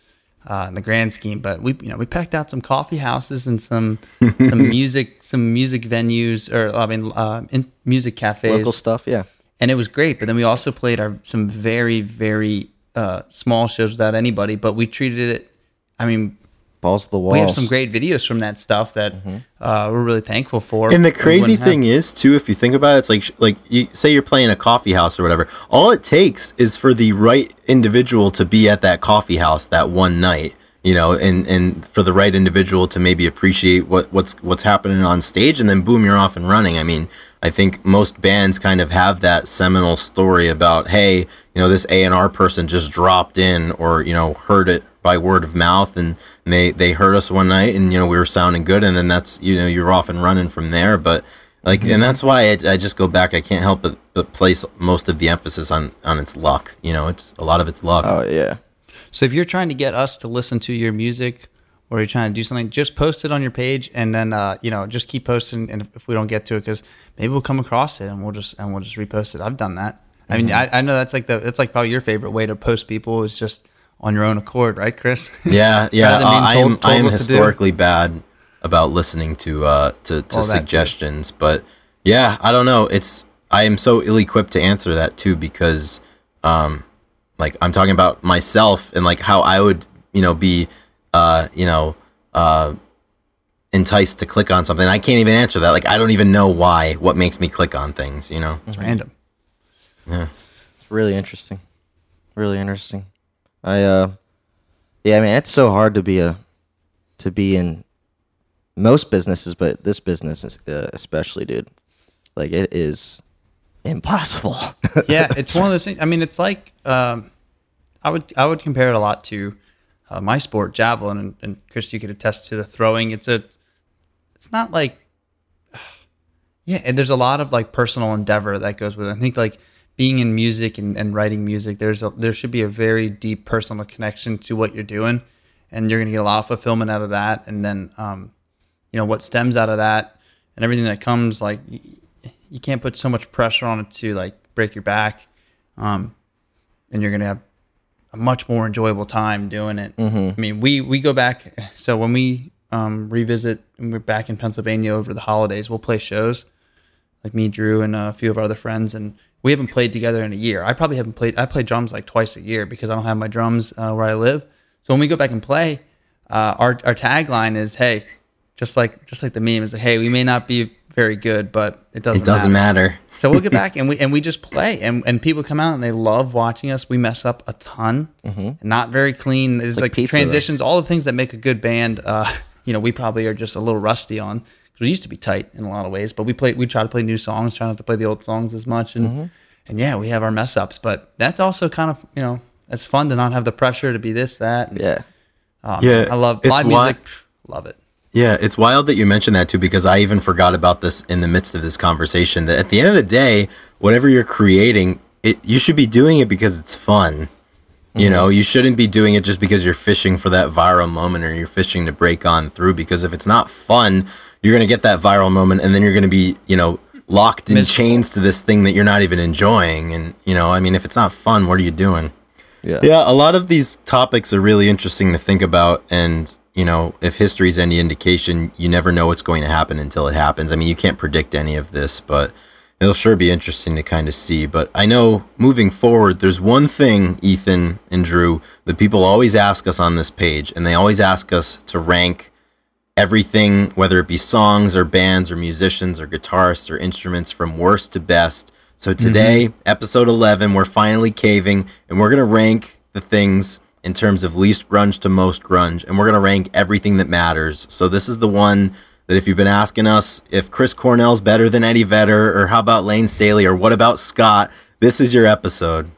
A: uh, in the grand scheme, but we you know we packed out some coffee houses and some some *laughs* music some music venues or I mean uh, in music cafes
B: local stuff. Yeah.
A: and it was great. But then we also played our some very very uh, small shows without anybody, but we treated it. I mean,
B: Balls to the walls.
A: we have some great videos from that stuff that uh, we're really thankful for.
C: And the crazy
A: wouldn't have-
C: thing is, too, if you think about it, it's like like you say you're playing a coffee house or whatever. All it takes is for the right individual to be at that coffee house that one night, you know, and and for the right individual to maybe appreciate what what's what's happening on stage, and then boom, you're off and running. I mean, I think most bands kind of have that seminal story about, hey, you know, this A and R person just dropped in, or you know, heard it by word of mouth and they they heard us one night and you know we were sounding good and then that's you know you're off and running from there but like and that's why I, I just go back i can't help but, but place most of the emphasis on on its luck you know it's a lot of it's luck
B: Oh yeah.
A: So if you're trying to get us to listen to your music or you're trying to do something, just post it on your page and then uh, you know just keep posting. And if, if we don't get to it, because maybe we'll come across it and we'll just and we'll just repost it. I've done that. I mean, I, I know that's like the that's like probably your favorite way to post people is just on your own accord, right, Chris? *laughs*
C: yeah yeah
A: Rather
C: uh, i
A: told-
C: am
A: told
C: i am
A: what to do.
C: historically bad about listening to uh to, to
A: All too.
C: suggestions but yeah i don't know it's i am so ill-equipped to answer that too because um like i'm talking about myself and like how i would you know be uh you know uh enticed to click on something i can't even answer that like i don't even know why what makes me click on things you know
A: It's random.
B: Yeah, it's really interesting. Really interesting. I uh yeah, I mean it's so hard to be a to be in most businesses, but this business is, uh, especially, dude. Like it is impossible. *laughs*
A: yeah, it's one of those things. I mean, it's like um, I would I would compare it a lot to uh, my sport, javelin, and, and Chris, you could attest to the throwing. It's a, it's not like, *sighs* yeah, and there's a lot of like personal endeavor that goes with it. I think like being in music and, and writing music, there's a there should be a very deep personal connection to what you're doing, and you're gonna get a lot of fulfillment out of that. And then, um, you know, what stems out of that and everything that comes, like y- you can't put so much pressure on it to like break your back, um, and you're gonna have a much more enjoyable time doing it. I mean, we we go back. So when we um, revisit, and we're back in Pennsylvania over the holidays, we'll play shows, like me, Drew, and a few of our other friends, and we haven't played together in a year. I probably haven't played. I play drums like twice a year because I don't have my drums uh, where I live. So when we go back and play, uh, our our tagline is, "Hey, just like just like the meme is like, hey, we may not be very good, but it doesn't
C: it doesn't matter,
A: so we'll get *laughs* back and we and we just play and, and people come out and they love watching us. We mess up a ton, not very clean. It's
B: like
A: like,
B: pizza, though.
A: transitions, all the things that make a good band. Uh, *laughs* you know, we probably are just a little rusty on. 'Cause We used to be tight in a lot of ways, but we play. We try to play new songs, try not to play the old songs as much, and
B: Mm-hmm.
A: and yeah, we have our mess ups. But that's also kind of you know, it's fun to not have the pressure to be this that. and-
B: yeah.
A: oh,
C: Yeah,
A: man, I love
C: it's
A: live
C: why-
A: music. Love it.
C: Yeah, it's wild that you mentioned that too, because I even forgot about this in the midst of this conversation. That at the end of the day, whatever you're creating, it you should be doing it because it's fun. You know, you shouldn't be doing it just because you're fishing for that viral moment or you're fishing to break on through. Because if it's not fun, you're gonna get that viral moment, and then you're gonna be, you know, locked in
A: Miserable.
C: chains to this thing that you're not even enjoying. And you know, I mean, if it's not fun, what are you doing?
B: Yeah.
C: Yeah, a lot of these topics are really interesting to think about. And, you know, if history's any indication, you never know what's going to happen until it happens. I mean, you can't predict any of this, but it'll sure be interesting to kind of see. But I know moving forward, there's one thing, Ethan and Drew, that people always ask us on this page, and they always ask us to rank everything, whether it be songs or bands or musicians or guitarists or instruments, from worst to best. So mm-hmm. today, episode 11, we're finally caving and we're going to rank the things in terms of least grunge to most grunge. And we're going to rank everything that matters. So this is the one that if you've been asking us if Chris Cornell's better than Eddie Vedder or how about Layne Staley or what about Scott, this is your episode.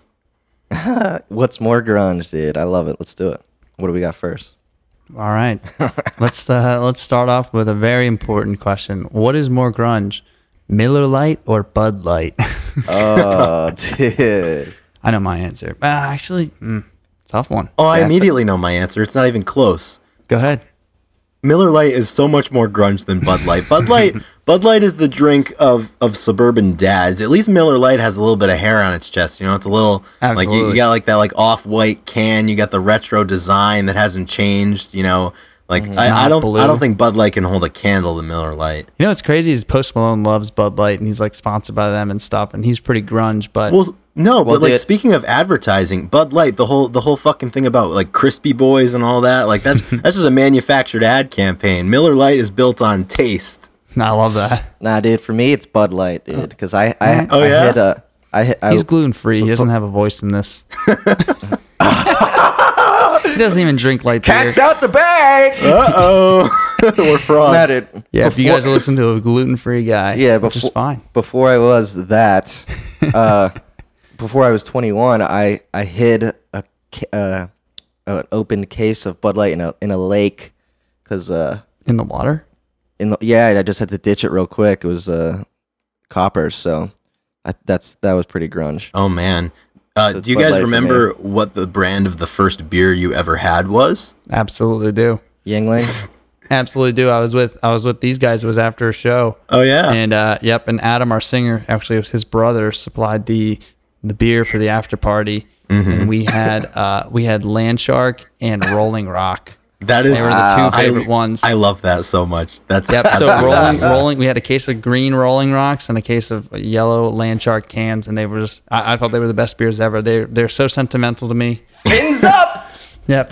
C: *laughs*
B: What's more grunge, dude? I love it. Let's do it. What do we got first?
A: All right. *laughs* let's uh, let's start off with a very important question. What is more grunge, Miller Lite or Bud Light? *laughs*
B: Oh, dude.
A: I know my answer. Uh, actually, mm, tough one.
C: Oh, I immediately know my answer. It's not even close.
A: Go ahead.
C: Miller Lite is so much more grunge than Bud Light. Bud *laughs* Light, Bud Light is the drink of of suburban dads. At least Miller Lite has a little bit of hair on its chest. You know, it's a little like you, you got like that like off white can. You got the retro design that hasn't changed. You know, like I, I don't
A: blue.
C: I don't think Bud Light can hold a candle to Miller Lite.
A: You know what's crazy is Post Malone loves Bud Light and he's like sponsored by them and stuff, and he's pretty grunge. But
C: Well, no,
B: Well,
C: but like
B: the-
C: speaking of advertising, Bud Light, the whole the whole fucking thing about like crispy boys and all that, like that's *laughs* that's just a manufactured ad campaign. Miller Lite is built on taste. *laughs*
A: I love that. *laughs*
B: Nah, dude. For me, it's Bud Light, dude. Because I, I,
C: Oh,
B: I
C: yeah?
B: hit a, I hit. I,
A: He's gluten free. He doesn't have a voice in this. He doesn't even drink light beer.
B: Cat's out the bag.
C: Uh oh, *laughs* we're frauds.
B: Nah, dude.
A: Yeah, if you
B: Before-
A: guys listen to a gluten free guy,
B: Yeah,
A: which is
B: before-
A: fine.
B: before I was that, *laughs* uh, before I was 21, I I hid a ca- uh, an open case of Bud Light in a in a lake because uh
A: In the water?
B: in the yeah I just had to ditch it real quick. It was uh copper, so I, that's that was pretty grunge.
C: Oh man. Uh,
B: So
C: do you guys remember what the brand of the first beer you ever had was?
A: Absolutely do.
B: Yuengling. *laughs*
A: Absolutely do. I was with I was with these guys. It was after a show.
C: Oh yeah.
A: And uh, yep, and Adam, our singer, actually it was his brother supplied the the beer for the after party,
C: Mm-hmm.
A: and we had uh, we had Landshark and Rolling Rock.
C: That is
A: They were the two
C: I-
A: favorite ones.
C: I love that so much. That's
A: Yep. *laughs* So rolling, rolling. We had a case of green Rolling Rocks and a case of yellow Land Shark cans, and they were just. I, I thought they were the best beers ever. They they're so sentimental to me.
B: Fins up. *laughs*
A: Yep. *laughs*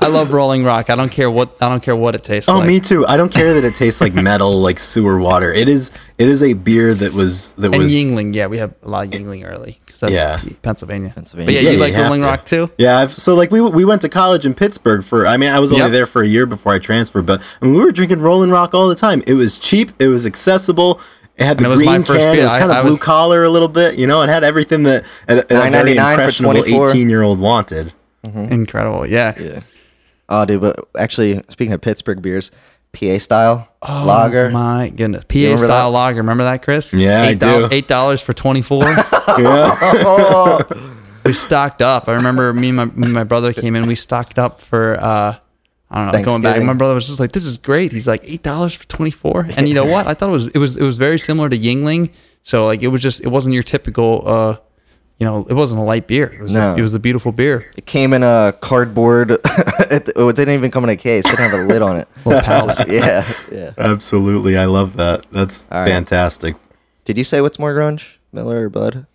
A: I love Rolling Rock. I don't care what I don't care what it tastes
C: Oh,
A: like.
C: me too. I don't care that it tastes like metal, like sewer water. It is. It is a beer that was that
A: And
C: was.
A: Yuengling, yeah, we have a lot of Yuengling early because that's
C: Yeah.
A: Pennsylvania.
B: Pennsylvania.
A: But yeah,
C: Yeah,
A: you
C: you
A: like Rolling
C: to.
A: Rock too?
C: Yeah, I've, so like we we went to college in Pittsburgh for. I mean, I was only
A: Yep.
C: there for a year before I transferred, but I mean, we were drinking Rolling Rock all the time. It was cheap. It was accessible. It had the
A: it was my
C: green
A: first
C: can. It
A: beer.
C: was
A: I-
C: kind of
A: I
C: blue
A: was-
C: collar a little bit. You know, it had everything that a, a very impressionable eighteen year old wanted. Mm-hmm.
A: Incredible. Yeah.
B: Yeah. Oh, dude. But actually, speaking of Pittsburgh beers, PA style lager.
A: Oh my goodness. PA style
B: that?
A: lager. Remember that, Chris?
C: Yeah, I
A: Eight doll-
C: do.
A: Eight dollars for twenty four.
C: Yeah, *laughs*
A: we stocked up. I remember me and my, me and my brother came in. We stocked up for uh I don't know, going back. My brother was just like, "This is great." He's like, eight dollars for twenty four. And you know what? I thought it was it was it was very similar to Yuengling. So like it was just it wasn't your typical uh you know it wasn't a light beer. It was
B: No.
A: a, it was a beautiful beer.
B: It came in a cardboard. *laughs* it, oh, it didn't even come in a case. It didn't have a lid on it. *laughs*
A: Little pals. *laughs*
B: Yeah, yeah.
C: absolutely. I love that. That's
B: All right.
C: fantastic.
B: Did you say what's more grunge, Miller or Bud?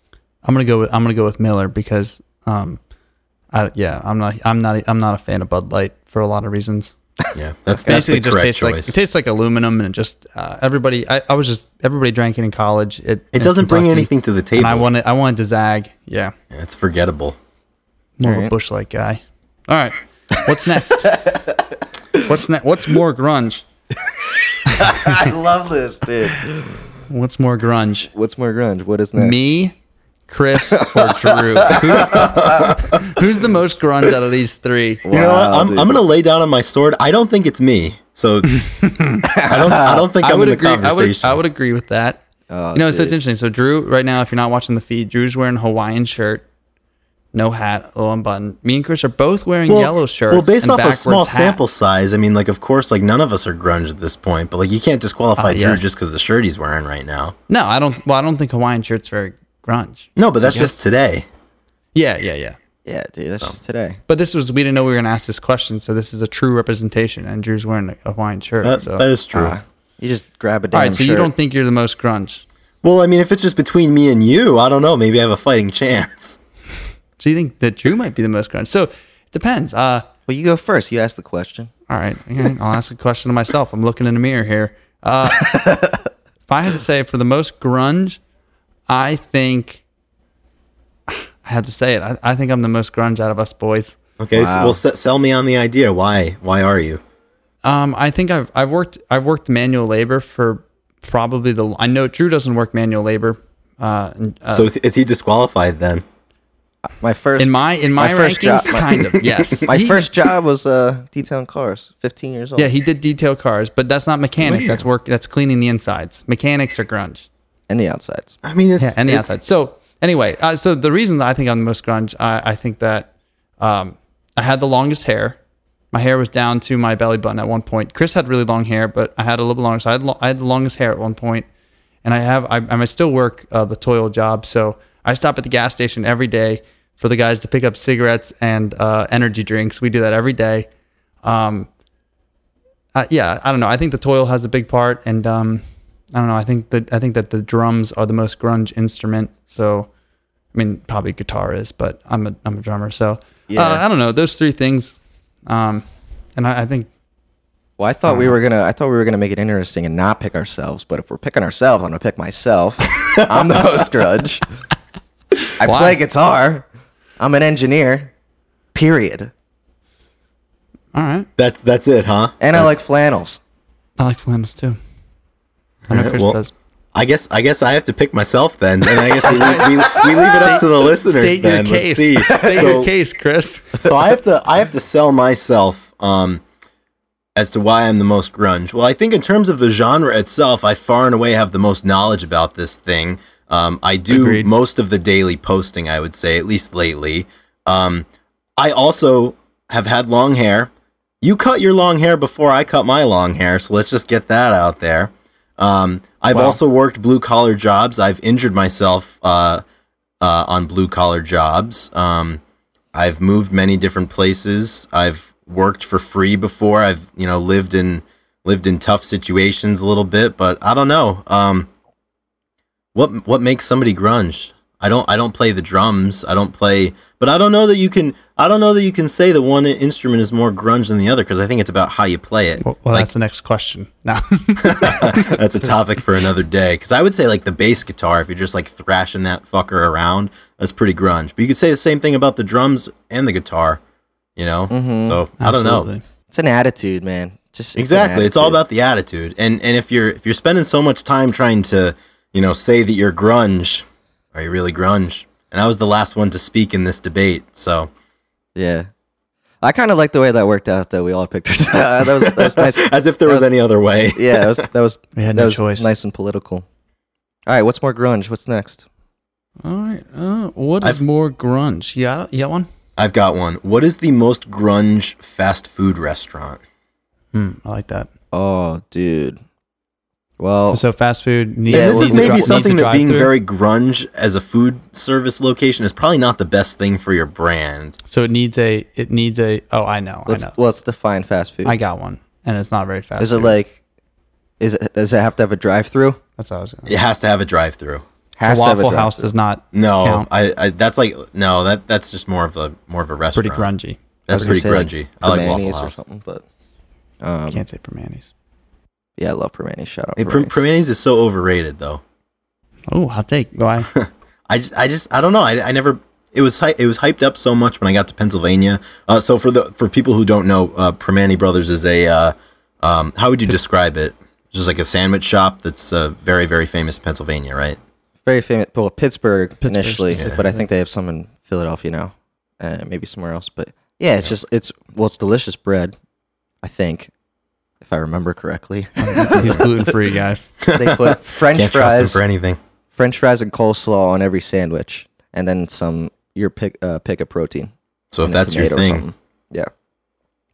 A: I'm gonna go with I'm gonna go with Miller because um I yeah I'm not I'm not I'm not a fan of Bud Light for a lot of reasons.
C: Yeah, that's that's
A: Basically,
C: the
A: just
C: correct
A: tastes like it tastes like aluminum, and it just uh, everybody. I, I was just everybody drank it in college. It
C: it doesn't bring anything to the table.
A: And I wanted I wanted to zag. Yeah,
C: Yeah, it's forgettable.
A: more of a
B: Alright.
A: Busch Light guy. All right, what's next? *laughs* what's next? What's more grunge? *laughs*
B: I love this, dude.
A: What's more grunge?
B: What's more grunge? What is next?
A: Me, Chris, or Drew? Who's the, who's the most grunge out of these three?
C: You know what? I'm,
B: dude.
C: I'm gonna lay down on my sword. I don't think it's me. So *laughs* I don't I don't think
A: I
C: I'm
A: would
C: in the
A: agree. I would. I would agree with that.
B: Oh,
A: You know, so it's interesting. So Drew, right now, if you're not watching the feed, Drew's wearing a Hawaiian shirt, no hat, low unbuttoned. Me and Chris are both wearing yellow shirts.
C: Well, based
A: and
C: off a small
A: backwards
C: sample size, I mean, like, of course, like none of us are grunge at this point, but like, you can't disqualify
A: Oh,
C: Drew
A: yes.
C: just because the shirt he's wearing right now.
A: No, I don't. Well, I don't think Hawaiian shirts very grunge.
C: No, but that's just today.
A: Yeah, yeah, yeah.
B: Yeah, dude, that's just today.
A: But this was we didn't know we were gonna ask this question, so this is a true representation. And Drew's wearing a Hawaiian shirt.
C: That,
A: so.
C: that is true.
B: Ah, you just grab a damn
A: All right, so
B: shirt.
A: you don't think you're the most grunge?
C: well, I mean, if it's just between me and you, I don't know. Maybe I have a fighting chance.
A: So you think that Drew might be the most grunge? So it depends. Uh,
B: Well, you go first. You ask the question.
A: all right, I'll ask a question to myself. I'm looking in the mirror here. Uh, *laughs* if I had to say for the most grunge, I think I had to say it. I, I think I'm the most grunge out of us boys.
C: Okay, so, well, s- sell me on the idea. Why? Why are you?
A: Um, I think I've I've worked I've worked manual labor for probably the I know Drew doesn't work manual labor. Uh, uh,
C: so is, is he disqualified then?
B: My first
A: in my in my,
B: my first
A: rankings,
B: job- my-
A: kind of *laughs* yes.
B: my
A: He-
B: first job was uh detailing cars. 15 years old.
A: yeah, he did detail cars, but that's not mechanic. That's work. That's cleaning the insides. Mechanics are grunge.
B: And the outsides.
C: I mean, it's
A: Yeah, and the
C: it's-
A: outside. So anyway, uh, so the reason that I think I'm the most grunge, I, I think that um, I had the longest hair. My hair was down to my belly button at one point. Chris had really long hair, but I had a little bit longer. So I had, lo- I had the longest hair at one point. point, and I have I, I still work uh, the toil job. So I stop at the gas station every day for the guys to pick up cigarettes and uh, energy drinks. We do that every day. Um, uh, yeah, I don't know. I think the toil has a big part, and um, I don't know. I think that I think that the drums are the most grunge instrument. So, I mean, probably guitar is, but I'm a I'm a drummer. So,
B: Yeah.
A: uh, I don't know those three things. Um, and I, I think
B: Well, I thought we were gonna. I thought we were gonna make it interesting and not pick ourselves. But if we're picking ourselves, I'm gonna pick myself. *laughs* I'm the host grudge. I
A: Why?
B: play guitar. I'm an engineer. Period.
A: all right.
C: that's that's it, huh?
B: And I like flannels.
A: I like flannels too. I know
C: Alright,
A: Chris
C: well,
A: does.
C: I guess I guess I have to pick myself then, and I guess we, leave- we, we leave it up to the listeners
A: State
C: then.
A: your case.
C: Let's see.
A: State
C: So-
A: your case, Chris.
C: so I have to I have to sell myself um, as to why I'm the most grunge. Well, I think in terms of the genre itself, I far and away have the most knowledge about this thing. Um, I do
A: Agreed.
C: most of the daily posting, I would say, at least lately. Um, I also have had long hair. You cut your long hair before I cut my long hair, so let's just get that out there. Um, I've
A: Wow.
C: also worked blue collar jobs. I've injured myself uh, uh, on blue collar jobs. Um, I've moved many different places. I've worked for free before. I've you know lived in lived in tough situations a little bit, but I don't know. Um, what what makes somebody grunge? I don't I don't play the drums. I don't play, but I don't know that you can. I don't know that you can say that one instrument is more grunge than the other because I think it's about how you play it.
A: Well, well
C: Like,
A: that's the next question. Now, *laughs* *laughs*
C: that's a topic for another day. Because I would say like the bass guitar, if you're just like thrashing that fucker around, that's pretty grunge. But you could say the same thing about the drums and the guitar. You know, mm-hmm. so I don't know.
B: It's an attitude, man. Just it's
C: Exactly, it's all about the attitude. And and if you're if you're spending so much time trying to you know say that you're grunge, are you really grunge? And I was the last one to speak in this debate, so
B: Yeah. I kind of like the way that worked out. That we all picked. *laughs* that was that was nice. *laughs*
C: as if there was any other way. *laughs*
B: Yeah, that was that was
A: We had
B: that
A: no
B: was
A: choice.
B: nice and political. All right, what's more grunge? What's next?
A: all right. Uh, what is
C: I've-
A: more grunge? You got, you got one?
C: I've got one. What is the most grunge fast food restaurant?
A: Hmm, I like that.
B: Oh, dude. Well,
A: So fast food. Need,
B: Yeah,
C: this
B: well,
C: is maybe
B: dri-
C: something that being
A: drive-through.
C: very grunge as a food service location is probably not the best thing for your brand.
A: So it needs a. It needs a. Oh, I know.
B: let's
A: I know.
B: let's define fast food.
A: I got one, and it's not very fast.
B: is it
A: food.
B: like? Is it does it have to have a drive-through?
A: That's what I was. Gonna
C: It has to have a drive-through.
B: Has
A: so
B: to have a
A: Waffle House
B: drive-thru.
A: does not.
C: No,
A: Count.
C: I, I that's like no, that that's just more of a more of a restaurant.
A: Pretty grungy.
C: That's pretty
B: was gonna
C: grungy.
B: say,
C: I like
B: Primanti's
C: Waffle
B: or something, but um,
A: Can't say Permanis.
B: Yeah, I love Primanti's. Shout out
C: Hey, Pr-
B: Primanti's.
C: Primanti's is so overrated though.
A: Oh, hot take. Why? *laughs*
C: I just, I just, I don't know. I, I never. It was, it was hyped up so much when I got to Pennsylvania. Uh, so for the for people who don't know, uh, Primanti Brothers is a, uh, um, how would you *laughs* describe it? Just like a sandwich shop that's uh, very, very famous in Pennsylvania, right?
B: Very famous. Well, Pittsburgh,
A: Pittsburgh
B: initially,
C: specifically.
B: but I think they have some in Philadelphia now, uh, maybe somewhere else. But yeah, it's just it's well, it's delicious bread. I think. If I remember correctly. *laughs*
A: He's gluten free, guys.
B: they put *laughs* French
C: Can't trust him
B: fries,
C: for anything.
B: French fries and coleslaw on every sandwich, and then some your pick uh, pick a protein.
C: So if that's your thing,
B: yeah.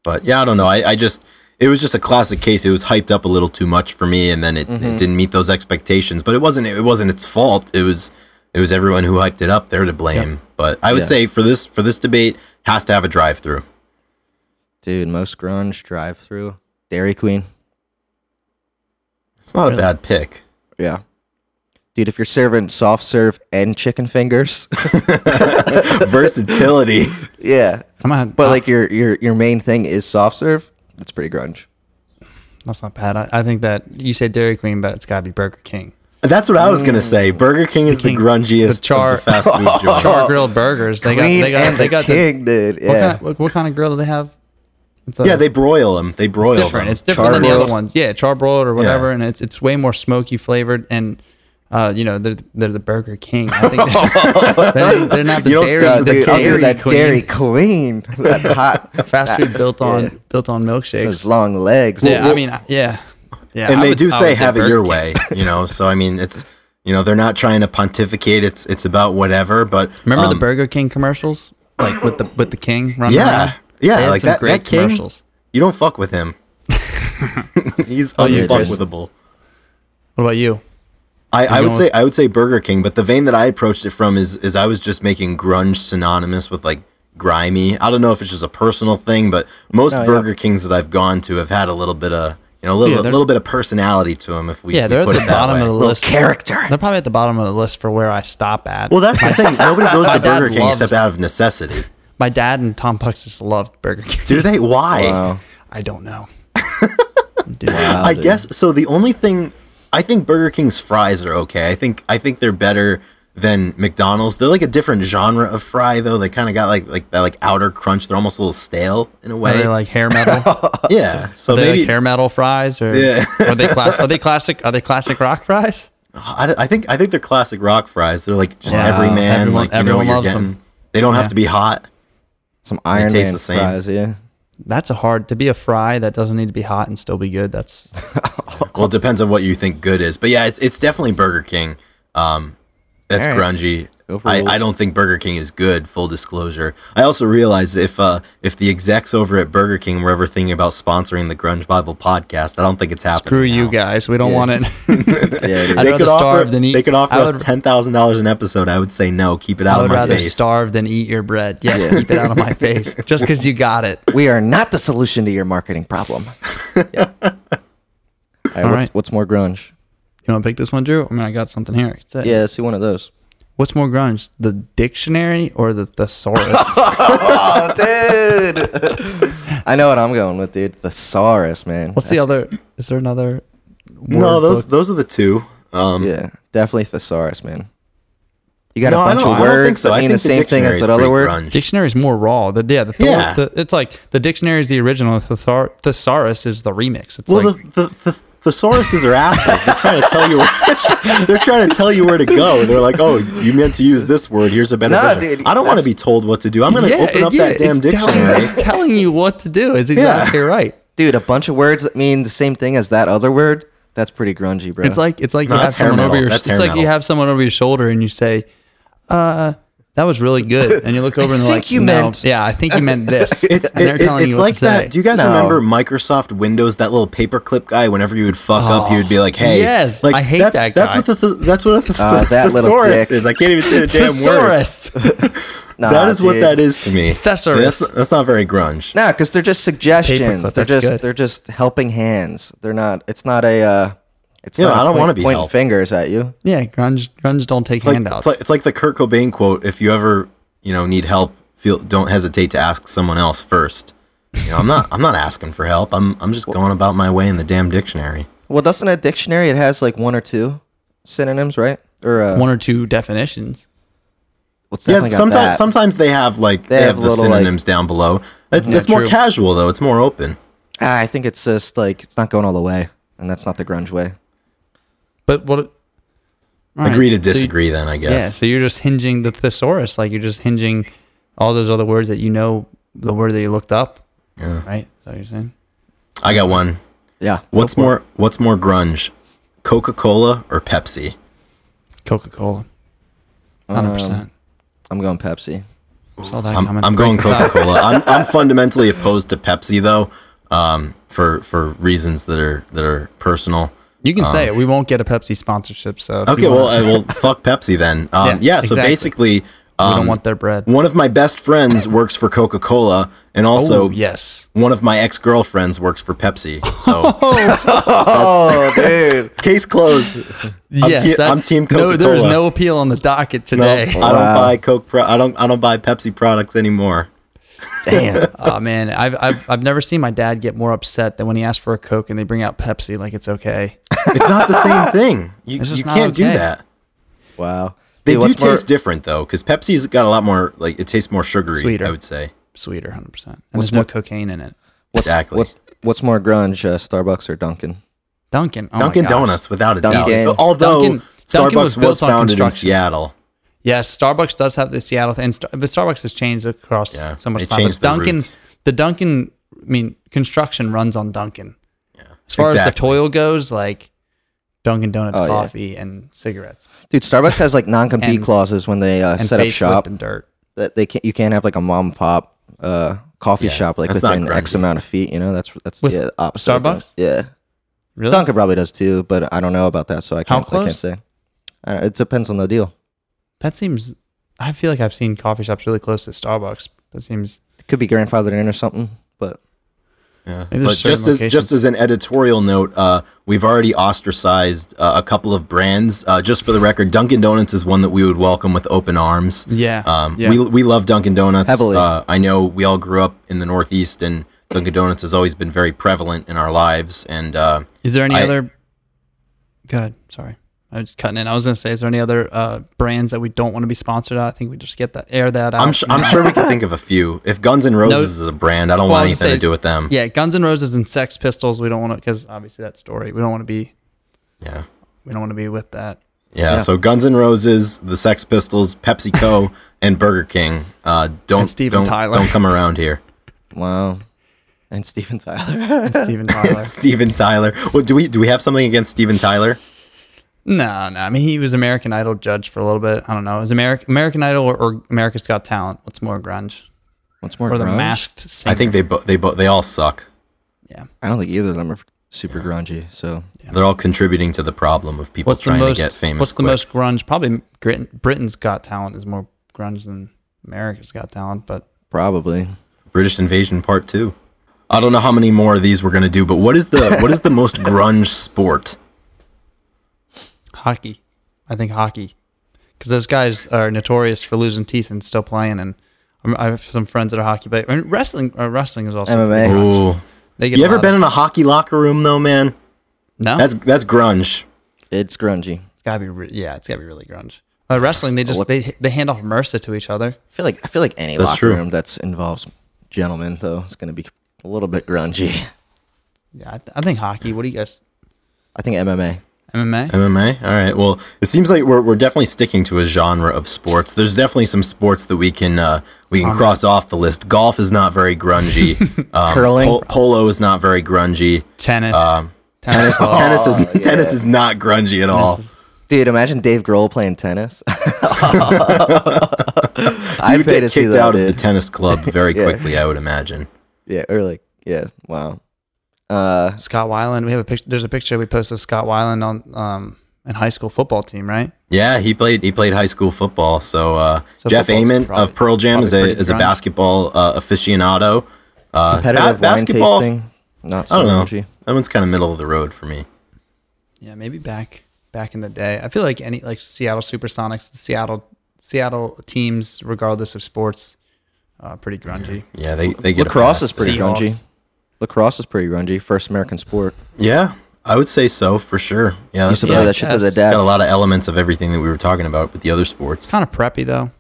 C: But yeah, I don't know. I, I just it was just a classic case. It was hyped up a little too much for me, and then it,
B: Mm-hmm.
C: it didn't meet those expectations. But it wasn't it wasn't its fault. It was it was everyone who hyped it up. They're to blame. But I would
B: Yeah.
C: say for this for this debate has to have a drive through.
B: Dude, most grunge drive through Dairy Queen.
C: It's not
A: Really?
C: a bad pick.
B: Yeah. Dude, if you're serving soft serve and chicken fingers, *laughs*
C: Versatility.
B: yeah.
A: I'm gonna,
B: But like your your your main thing is soft serve, that's pretty grunge.
A: that's not bad. I, I think that you say Dairy Queen, but it's got to be Burger King.
C: That's what I was gonna mm. say. Burger King is the,
A: King-
C: grungiest
A: the char-
C: of the fast food *laughs* joints.
A: Char grilled burgers. They got.
B: Queen
A: They got.
B: and
A: They
B: the
A: got. The,
B: king, dude.
A: what, kind of, what, what kind of grill do they have? It's a,
C: Yeah, they broil them. They broil
A: It's different.
C: them.
A: It's different than the other ones. Yeah, charbroiled or whatever,
C: Yeah.
A: and it's it's way more smoky flavored and. Uh, you know they're they're the Burger King. I think they're, *laughs* they're, they're not *laughs* the
C: You
A: dairy, the
C: the
B: Dude, I'll do
A: dairy
B: that
A: queen.
B: Dairy Queen. *laughs* That hot
A: fast food built on
B: Yeah.
A: built on milkshakes.
B: those long legs.
A: yeah, I mean, yeah, yeah.
C: and
A: I
C: they
A: would-
C: do say have it your
A: King.
C: way, you know. So I mean, it's you know they're not trying to pontificate. It's it's about whatever. But
A: Remember the
C: um,
A: Burger King commercials, like with the with the king running
C: Yeah.
A: around?
C: Yeah, like that-
A: great
C: that king-
A: commercials.
C: You don't fuck with him. *laughs* He's
A: Oh,
C: unfuckwithable.
A: What about you?
C: I, I would
A: know-
C: say I would say Burger King, but the vein that I approached it from is is I was just making grunge synonymous with like grimy. I don't know if it's just a personal thing, but most
B: Oh, yeah.
C: Burger Kings that I've gone to have had a little bit of you know a little
A: Yeah, they're-
C: little bit of personality to them. If we
A: Yeah,
C: we
A: they're at the bottom
C: way.
A: of the list.
B: character.
A: They're probably at the bottom of the list for where I stop at.
C: Well, that's the thing. Nobody *laughs* goes to Burger King except out of necessity.
A: My dad and Tom Puxis loved Burger King.
C: Do they? Why?
B: Wow.
A: I don't know. *laughs* Dude,
C: I
B: dude.
C: guess so. The only thing I think Burger King's fries are okay. I think I think they're better than McDonald's. They're like a different genre of fry though. They kind of got like like that like outer crunch. They're almost a little stale in a
A: Are
C: way.
A: they like hair metal? *laughs*
C: yeah. So
A: Are they
C: maybe
A: like hair metal fries, or
C: Yeah.
A: are they class? Are they classic? Are they classic rock fries?
C: I, I think I think they're classic rock fries. They're like just
A: Wow.
C: every man.
A: Everyone-
C: like you
A: everyone
C: you're
A: loves them.
C: They don't
A: Yeah.
C: have to be hot.
B: Some Iron
C: taste
B: Man
C: the same.
B: fries, yeah.
A: That's a hard to be a fry that doesn't need to be hot and still be good. That's *laughs*
C: Well, it depends on what you think good is. But yeah, it's it's definitely Burger King. Um, that's
B: All right.
C: grungy. I, I don't think Burger King is good. Full disclosure. I also realize if uh, if the execs over at Burger King were ever thinking about sponsoring the Grunge Bible podcast, I don't think it's happening.
A: screw you guys. We don't
B: Yeah.
A: want it. *laughs* *laughs*
B: Yeah.
A: I'd
C: They
A: rather
C: could offer,
A: than eat.
C: They could offer
A: I
C: us ten thousand dollars an episode. I would say no. Keep it out
A: I
C: of
A: would
C: my
A: rather
C: face.
A: starve than eat your bread. Yes, keep it out of my face. *laughs* Just because you got it.
B: we are not the solution to your marketing problem. Yeah. All right, what's,
A: right.
B: what's more grunge?
A: You want to pick this one, Drew? I mean, I got something here.
B: Yeah, let's see one of those.
A: What's more grunge, the dictionary or the thesaurus?
B: Oh, *laughs* dude. I know what I'm going with, dude. Thesaurus, man.
A: What's the other? Is there another?
C: no, those
A: book?
C: those are the two. Um,
B: Yeah, definitely thesaurus, man. You got
C: No,
B: a
C: I
B: bunch of
C: I don't think
B: words
C: so.
B: that mean the
C: think the
B: same thing as that other word.
C: grunge.
A: Dictionary is more raw. The yeah, the, thor-
C: Yeah.
A: the it's like the dictionary is the original. The thesar- thesaurus is the remix. It's
C: Well,
A: like
C: the, the, the thesauruses are assholes. They're trying to tell you. Where, *laughs* they're trying to tell you where to go. They're like, "Oh, you meant to use this word. Here's a better."
B: Nah,
C: version."
B: dude,
C: I don't want to be told what to do. I'm going to open
A: it-
C: up that damn
A: it's telling,
C: dictionary.
A: it's telling you what to do. It's exactly right.
B: Dude, a bunch of words that mean the same thing as that other word. That's pretty grungy, bro.
A: It's like it's like
C: No,
A: you have
C: that's hair
A: someone over your.
C: That's
A: it's
C: hair
A: like you have someone over your shoulder and you say, "Uh, that was really good," and you look over and they're
B: think
A: like,
B: you
A: "No,
B: meant-
A: yeah, I think you meant this." *laughs*
C: It's
A: and they're
C: it- it-
A: telling
C: it's
A: you what
C: like
A: to say.
C: that. Do you guys
B: No.
C: remember Microsoft Windows? That little paperclip guy. Whenever you would fuck up, he would be like, "Hey,
A: Yes,
C: like,
A: I hate
C: that's,
A: that
C: That's
A: guy.
C: what the th- that's what a thes-
B: Ah, that little
C: thesaurus
B: dick.
C: is. I can't even say the *laughs* damn word.
A: Thesaurus. *laughs*
B: Nah,
C: that is what
B: dude.
C: that is to me.
A: Thesaurus.
C: That's, that's not very grunge.
B: Nah, because they're just suggestions.
A: Paperclip,
B: they're
A: that's
B: just
A: good.
B: they're just helping hands. They're not. It's not a. uh It's
C: Yeah,
B: not.
C: I
B: a
C: don't wanna be
B: pointing
C: helped.
B: fingers at you.
A: yeah, grunge grunge don't take
C: It's like,
A: handouts.
C: it's like it's like the Kurt Cobain quote: "If you ever you know need help, feel don't hesitate to ask someone else first. You know, I'm not I'm not asking for help. I'm I'm just going about my way in the damn dictionary.
B: Well, doesn't a dictionary it has like one or two synonyms, right? Or uh,
A: one or two definitions.
B: What's
C: Yeah, sometimes
B: that.
C: sometimes they have like they,
B: They
C: have,
B: have
C: the
B: little, like-
C: synonyms down below. It's
A: Yeah,
C: it's more
A: true.
C: casual though. It's more open.
B: Ah, I think it's just like it's not going all the way, and that's not the grunge way.
A: But what? all right,
C: Agree to
A: so you-
C: disagree. then I guess.
A: Yeah, so you're just hinging the thesaurus, like you're just hinging all those other words that you know, the word that you looked up,
C: Yeah.
A: right? Is that what you're saying?
C: I got one.
B: Yeah.
C: What's
B: go for
C: more What's more grunge, Coca Cola or Pepsi?
A: Coca Cola. Hundred percent.
B: I'm going Pepsi.
A: Saw that
C: I'm. I'm going Coca Cola. *laughs* I'm, I'm fundamentally opposed to Pepsi though, um, for for reasons that are that are personal.
A: You can say it. We won't get a Pepsi sponsorship, so
C: Okay, well, I will *laughs* fuck Pepsi then. Um,
A: Yeah,
C: yeah, so
A: exactly.
C: basically,
A: we
C: um,
A: don't want their bread.
C: one of my best friends works for Coca Cola, and also
A: oh yes.
C: one of my ex girlfriends works for Pepsi. So *laughs*
B: Oh, *laughs* dude.
C: case closed.
A: yes,
C: te- I'm team
A: there's
C: Coca-Cola.
A: no appeal on the docket
C: No,
A: today.
C: I don't buy Coke. Pro- I don't. I don't buy Pepsi products anymore.
B: Damn. *laughs*
A: oh man, I've, I've I've never seen my dad get more upset than when he asks for a Coke and they bring out Pepsi like it's okay.
C: It's not the same *laughs* thing. You, you can't do that.
B: Wow.
C: They
B: Dude,
C: do taste
B: more-
C: different though, because Pepsi's got a lot more. Like it tastes more sugary.
A: Sweeter.
C: I would say.
A: Sweeter, hundred percent. And
B: What's
A: there's no
B: more-
A: cocaine in it.
B: What's,
C: Exactly.
B: What's what's more grunge, uh, Starbucks or Dunkin'?
A: Dunkin'. Oh
C: Dunkin' Donuts, without a
B: Dunkin'.
C: doubt. Although
A: Dunkin'- Dunkin'
C: Starbucks
A: was
C: was, founded in. Seattle.
A: Yes, Starbucks does have the Seattle thing, Star- but Starbucks has changed across
C: Yeah,
A: so much
C: they
A: time. But
C: changed their
A: Dunkin',
C: roots.
A: the Dunkin', I mean, construction runs on Dunkin'. Yeah. As far as the toil goes, like Dunkin' Donuts
B: Oh, yeah.
A: coffee and cigarettes
B: Dude, Starbucks has like non-compete *laughs* clauses when they uh, set up shop
A: and dirt.
B: that they can't. You can't have like a mom and pop uh, coffee
C: Yeah,
B: shop like
C: that's
B: within X amount of feet. You know, that's that's
A: With
B: the opposite. of
A: Starbucks?
B: Yeah,
A: Really?
B: Dunkin' probably does too, but I don't know about that, so I can't. I can't
A: close?
B: say. I don't- it depends on the deal.
A: That seems. I feel like I've seen coffee shops really close to Starbucks. That seems.
B: It could be grandfathered in or something, but
C: Yeah.
A: Maybe there's
C: But just
A: certain
C: as
A: locations.
C: just as an editorial note, uh, we've already ostracized uh, a couple of brands. Uh, just for the record, Dunkin' Donuts is one that we would welcome with open arms.
A: Yeah.
C: Um,
A: yeah.
C: We we love Dunkin' Donuts.
B: Heavily.
C: Uh, I know we all grew up in the Northeast, and Dunkin' Donuts has always been very prevalent in our lives. And uh,
A: Is there any
C: I-
A: other? Good. Sorry, I was cutting in. I was gonna say, is there any other uh, brands that we don't want to be sponsored? At? I think we just get that air that out.
C: I'm su- I'm sure we can think of a few. If Guns N' Roses is a brand, I don't
A: Well,
C: want
A: was
C: anything
A: gonna
C: to do with them.
A: Yeah, Guns N' Roses and Sex Pistols. We don't want to because obviously that story. We don't want to be.
C: Yeah.
A: We don't want to be with that.
C: Yeah,
B: Yeah.
C: so Guns N' Roses, the Sex Pistols, PepsiCo, *laughs* and Burger King. Uh, don't
A: And Steven
C: don't,
A: Tyler.
C: don't come around here. *laughs*
B: wow. And Steven Tyler.
A: And Steven Tyler. *laughs*
C: Steven Tyler. Well, do we do we have something against Steven Tyler?
A: No, no. I mean, he was American Idol judge for a little bit. I don't know. Is American American Idol or, or America's Got Talent? What's more grunge?
B: What's more
A: Or the? Masked Singer?
C: I think they both they bo- they all suck.
A: Yeah.
B: I don't think either of them are super grungy. So
C: They're all contributing to the problem of people
A: What's
C: trying
A: most?
C: to get famous.
A: what's the
C: quick.
A: most grunge? Probably Brit- Britain's Got Talent is more grunge than America's Got Talent, but
B: probably.
C: British Invasion Part Two? I don't know how many more of these we're gonna do, but what is the what is the most grunge sport?
A: Hockey. I think hockey, because those guys are notorious for losing teeth and still playing. And I'm- I have some friends that are hockey, but I mean, wrestling. Uh, wrestling is also
B: MMA.
A: They get
C: You ever been in a hockey locker room though, man?
A: No,
C: That's that's grunge.
B: It's grungy.
A: it's gotta be. Re- yeah, it's gotta be really grunge. Uh, wrestling, they just
B: What-
A: they they hand off MRSA to each other.
B: I feel like I feel like any
C: That's
B: locker
C: true.
B: room that's involves gentlemen though is going to be a little bit grungy.
A: Yeah, I, th- I think hockey. What do you guys?
B: I think MMA.
A: MMA.
C: MMA. All right. Well, it seems like we're, we're definitely sticking to a genre of sports. There's definitely some sports that we can uh, we can cross off the list. Golf is not very grungy. *laughs* Um,
B: Curling?
C: pol- polo is not very grungy.
A: Tennis.
C: Um,
A: tennis.
C: tennis tennis is
B: Oh, yeah.
C: tennis is not grungy at all.
A: is-
B: Dude, imagine Dave Grohl playing tennis. *laughs* I'd pay
C: get
B: to see
C: kicked
B: that.
C: out of the tennis club very *laughs*
B: Yeah.
C: quickly, I would imagine.
B: yeah, or like yeah, wow. Uh,
A: Scott Weiland. We have a picture. There's a picture we posted of Scott Weiland on um in high school football team, right?
C: Yeah, he played he played high school football. So, uh,
A: So
C: Jeff
A: football's Ament
C: of Pearl Jam is a
A: probably
C: is a basketball uh, aficionado. Uh,
B: competitive
C: ba-
B: wine
C: basketball-
B: tasting, not
C: I don't know.
B: grungy.
C: That one's kind of middle of the road for me.
A: Yeah, maybe back back in the day. I feel like any like Seattle Supersonics, the Seattle Seattle teams, regardless of sports, uh, pretty grungy.
C: Yeah, they they get
B: Lacrosse is pretty
A: Seahawks.
B: grungy. Lacrosse is pretty grungy. First American sport.
C: Yeah, I would say so for sure. Yeah,
B: Used
C: that's
B: to
A: yeah,
B: that shit to
A: yes.
B: the
A: It's
C: got a lot of elements of everything that we were talking about with the other sports.
A: Kind of preppy though.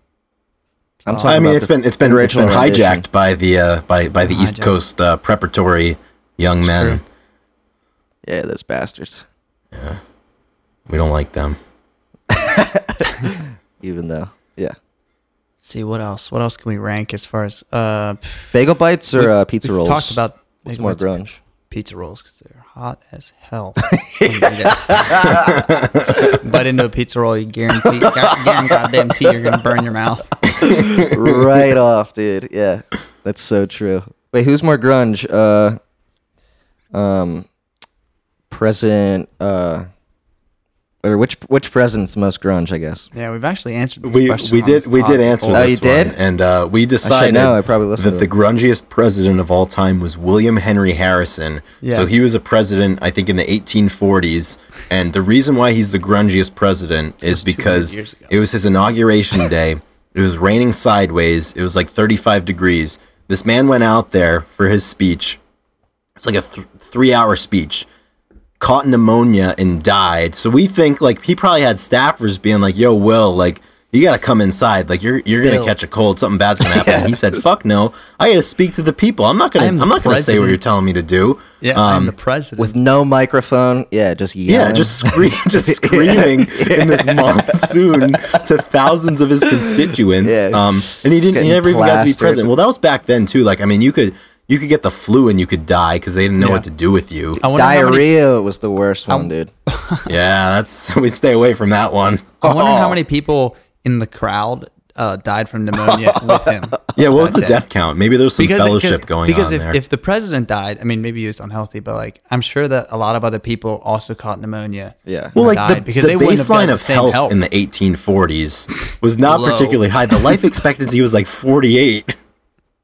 B: I'm talking
C: I mean,
B: about
C: it's
B: the-
C: been it's been
B: the
C: it's been
B: original rendition.
C: hijacked by the uh, by by the
A: been
C: East. Coast uh, preparatory young men.
A: true.
B: Yeah, those bastards.
C: Yeah, we don't like them. *laughs*
B: Even though, yeah,
A: Let's see what else. What else can we rank as far as uh
B: bagel bites or
A: we-
B: uh, pizza
A: we've
B: rolls.
A: Talked about
B: What's more grunge?
A: pizza rolls because they're hot as hell. when you eat it. Bite into a pizza roll, you guarantee, guarantee goddamn tea, you're gonna burn your mouth. *laughs*
B: right off, dude. Yeah, that's so true. Wait, who's more grunge? Uh, um, present. Uh, or which which president's most grunge? I guess.
A: Yeah, we've actually answered. This
C: We
A: question
C: we did we did answer
A: before.
B: Oh,
C: this
B: you did?
C: one, and uh, we decided
B: know, I probably listened
C: that
B: to
C: the grungiest president of all time was William Henry Harrison.
A: Yeah.
C: So he was a president, I think, in the 1840s, and the reason why he's the grungiest president is because it was his inauguration *laughs* day. It was raining sideways. It was like 35 degrees. This man went out there for his speech. It's like a th- three-hour speech caught pneumonia and died. So we think like he probably had staffers being like, "Yo, Will, like you got to come inside. Like you're you're gonna
A: Bill.
C: catch a cold. Something bad's gonna happen." *laughs* And he said, "Fuck no. I got to speak to the people. I'm not gonna.
A: I am
C: I'm not gonna say what you're telling me to do."
A: Yeah, I'm
C: Um,
A: the president.
B: With no microphone. Yeah, just
C: yeah, just scream, *laughs* just screaming in this monsoon to thousands of his *laughs* constituents.
B: Yeah.
C: Um, and he didn't. He
B: getting
C: never even got to be president. Well, that was back then too. Like, I mean, you could you could get the flu and you could die because they didn't know
A: Yeah.
C: what to do with you.
A: I wonder many-
B: diarrhea was the worst one, dude. *laughs*
C: yeah, that's *laughs* we stay away from that one.
A: I wonder how many people in the crowd uh, died from pneumonia *laughs* with him.
C: Yeah, what was the
A: day.
C: death count? Maybe there was some fellowship
A: because,
C: going
A: because
C: on
A: if,
C: there.
A: if the president died, I mean, maybe he was unhealthy, but like I'm sure that a lot of other people also caught pneumonia.
B: Yeah.
C: well, like
A: died
C: the,
A: because
C: the
A: they
C: baseline
A: gotten the
C: of health, in the 1840s was not
A: Low.
C: particularly high. The life expectancy was like 48.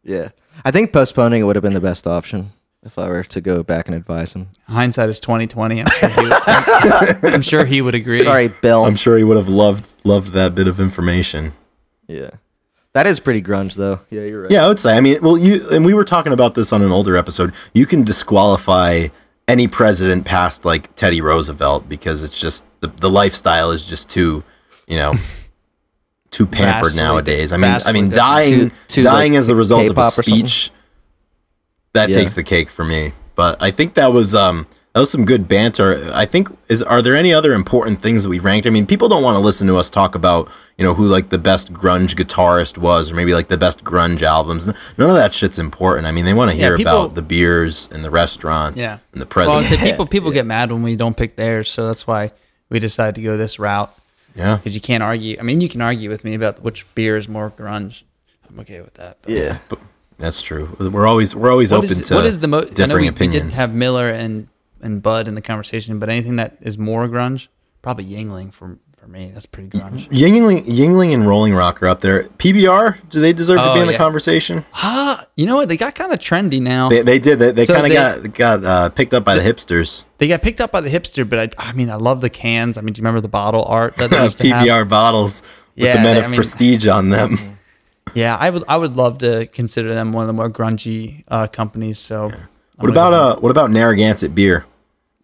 B: Yeah. I think postponing it would have been the best option if I were to go back and advise him.
A: Hindsight is 2020. I'm sure he would, I'm sure he would agree.
B: Sorry, Bill.
C: I'm sure he would have loved loved that bit of information.
B: yeah. That is pretty grunge, though. Yeah, you're right.
C: Yeah, I would say. I mean, well, you and we were talking about this on an older episode. You can disqualify any president past like Teddy Roosevelt because it's just the, the lifestyle is just too, you know, *laughs* too pampered
A: Vastly-
C: nowadays. I mean, I mean, dying
B: Too- too,
C: dying
B: like,
C: as the result of a
B: K-pop or something?
C: speech that
B: Yeah.
C: takes the cake for me. But I think that was um that was some good banter. I think is are there any other important things that we ranked? I mean, people don't want to listen to us talk about you know who like the best grunge guitarist was, or maybe like the best grunge albums. None of that shit's important. I mean, they want to
A: Yeah,
C: hear
A: people-
C: about the beers and the restaurants,
A: Yeah.
C: and the
A: Well, I
C: president.
A: say people people get mad when we don't pick theirs, so that's why we decided to go this route
C: yeah,
A: because you can't argue. I mean, you can argue with me about which beer is more grunge. I'm okay with that. but-
B: Yeah.
C: but that's true. We're always we're always
A: What
C: open
A: is,
C: to
A: what is the most? I know
C: differing
A: we, we did
C: opinions.
A: have Miller and and Bud in the conversation, but anything that is more grunge, probably Yuengling for for me. That's pretty grunge.
C: Yuengling, Yuengling and Rolling Rock are up there. PBR, do they deserve to
A: Oh,
C: be in the conversation?
A: Ah, you know what? They got kind of trendy now.
C: They, they did. They, they
A: So
C: kind of got got uh, picked up by the hipsters.
A: They got picked up by the hipster, but I, I mean, I love the cans. I mean, do you remember the bottle art that they used to *laughs* have?
C: PBR bottles with
A: Yeah,
C: the men
A: they-
C: of
A: I mean-
C: prestige on them. *laughs*
A: Yeah, I would I would love to consider them one of the more grungy uh, companies. So, I'm
C: What about uh? What about Narragansett beer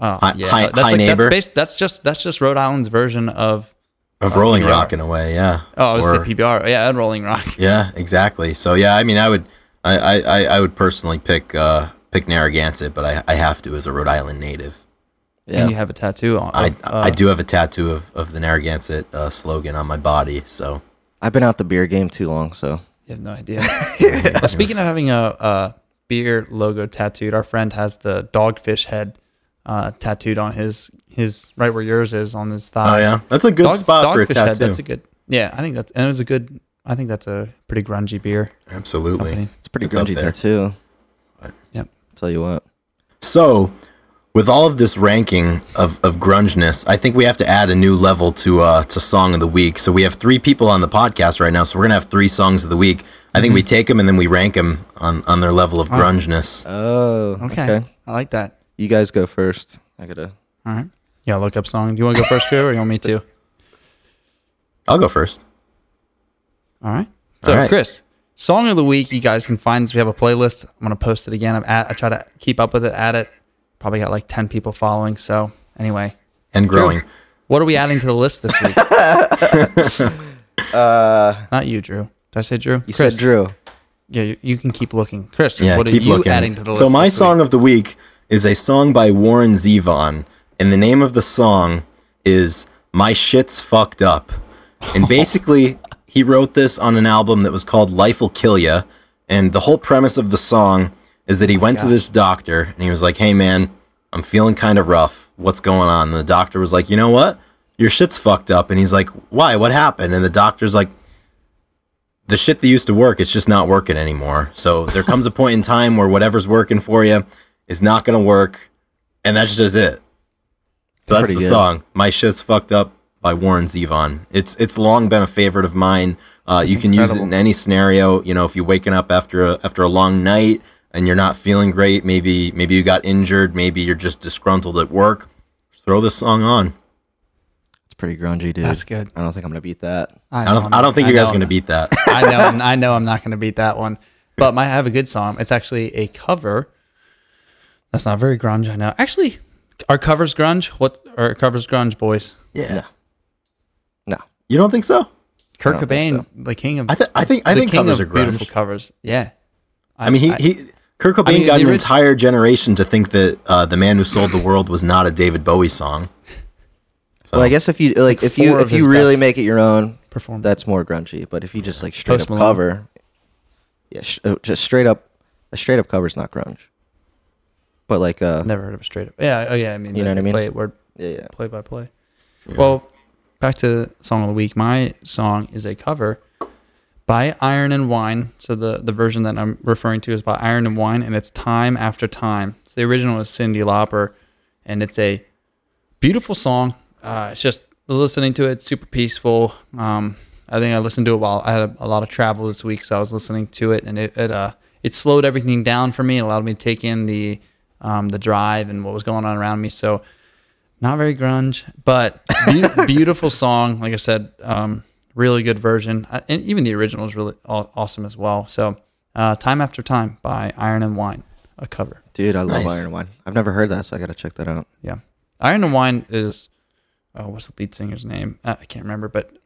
A: Oh,
C: hi-
A: yeah,
C: hi-
A: that's
C: hi,
A: like,
C: neighbor?
A: That's, based, that's just that's just Rhode Island's version of.
C: of Rolling
A: PBR.
C: Rock in a way? Yeah.
A: Oh, I was
C: Or-
A: say PBR. Yeah, and Rolling Rock. *laughs*
C: Yeah, exactly. So yeah, I mean, I would, I, I, I- I would personally pick uh pick Narragansett, but I, I have to as a Rhode Island native.
B: Yeah.
A: And you have a tattoo on.
C: I,
A: of,
C: I
A: uh,
C: do have a tattoo of, of the Narragansett uh, slogan on my body. So
B: I've been out the beer game too long, so
A: You have no idea. *laughs* Well, speaking of having a, a beer logo tattooed, our friend has the dogfish head uh, tattooed on his his right where yours is on his thigh.
C: oh yeah, that's a good
A: Dog-
C: spot for a tattoo.
A: head. That's a good. Yeah, I think that's and it was a good. I think that's a pretty grungy beer.
C: Absolutely.
A: company.
B: it's a pretty
C: It's
B: grungy
C: there.
B: tattoo.
A: Yep.
B: Tell you what.
C: So, with all of this ranking of, of grungeness, I think we have to add a new level to uh, to song of the week. So we have three people on the podcast right now, so we're gonna have three songs of the week. I think we take them and then we rank them on, on their level of grungeness.
B: Oh,
A: Okay.
B: okay.
A: I like that.
B: You guys go first. I gotta.
A: All right. Yeah, look up song. Do you want to go first, Joe, or you want me to?
C: I'll go first.
A: All right. So,
C: All right.
A: Chris, song of the week. You guys can find this. We have a playlist. I'm gonna post it again. I'm at. I try to keep up with it. Add it. Probably got like ten people following. So anyway,
C: And growing.
A: what are we adding to the list this week? *laughs* *laughs*
B: Uh,
A: Not you, Drew. Did I say Drew?
B: you
A: Chris.
B: said Drew.
A: Yeah, you, you can keep looking. Chris,
C: Yeah,
A: what are
C: keep
A: you
C: looking.
A: adding to the list?
C: so my
A: this week?
C: song of the week is a song by Warren Zevon, and the name of the song is "My Shit's Fucked Up." And *laughs* basically, he wrote this on an album that was called "Life Will Kill Ya," and the whole premise of the song is that he oh went to this doctor and he was like, "Hey man, I'm feeling kind of rough. What's going on?" And the doctor was like, "You know what? Your shit's fucked up." And he's like, "Why? What happened?" And the doctor's like, "The shit that used to work, it's just not working anymore. So there comes a point in time where whatever's working for you is not going to work, and that's just it." So that's the
B: good.
C: song. My shit's fucked up by Warren Zevon. It's it's long been a favorite of mine. Uh, you can use it in any scenario. You know, if you're waking up after a, after a long night and you're not feeling great, maybe maybe you got injured, maybe you're just disgruntled at work. Throw this song on.
B: It's pretty grungy, dude.
A: That's good.
B: I don't think I'm gonna beat that.
C: I
A: know
C: don't
A: I'm
C: I don't think you guys are gonna beat that.
A: I know. I'm, I *laughs* know. I'm not going to beat that one. But my I have a good song. It's actually a cover. That's not very grunge. I know. Actually, are covers grunge? What are covers grunge, boys?
C: yeah.
B: No.
C: You don't think so?
A: Kurt
B: don't think
A: Cobain, the king of
C: I, th- I think I think
A: king
C: covers are
A: of beautiful covers. Yeah.
C: I mean, he, he Kurt Cobain
A: mean,
C: got an
A: orig-
C: entire generation to think that uh, "The Man Who Sold the World" was not a David Bowie song. So,
B: Well, I guess if you like, if you if you really make it your own,
A: performance.
B: that's more grungy. But if you just like straight
A: Post
B: up
A: Malone.
B: cover, yeah, sh- uh, just straight up, a straight up cover is not grunge. But like, uh,
A: Never heard of a straight up. Yeah. Oh yeah. I mean,
B: You know
A: they
B: what I mean?
A: Play it word
B: yeah, yeah.
A: play by play. Well, back to song of the week. My song is a cover by Iron and Wine. So the the version that I'm referring to is by Iron and Wine, and it's Time After Time. So the original is Cyndi Lauper, and it's a beautiful song. Uh, it's just I was listening to it, super peaceful. Um, I think I listened to it while I had a, a lot of travel this week, so I was listening to it, and it it, uh, it slowed everything down for me. It allowed me to take in the um, the drive and what was going on around me. So not very grunge, but be- *laughs* beautiful song. Like I said, um, really good version, uh, and even the original is really aw- awesome as well. So, uh, time after time by Iron and Wine, a cover.
B: dude, I love
C: Nice.
B: Iron Wine. I've never heard that, so I gotta check that out.
A: Yeah, Iron and Wine is oh, what's the lead singer's name? Uh, I can't remember, but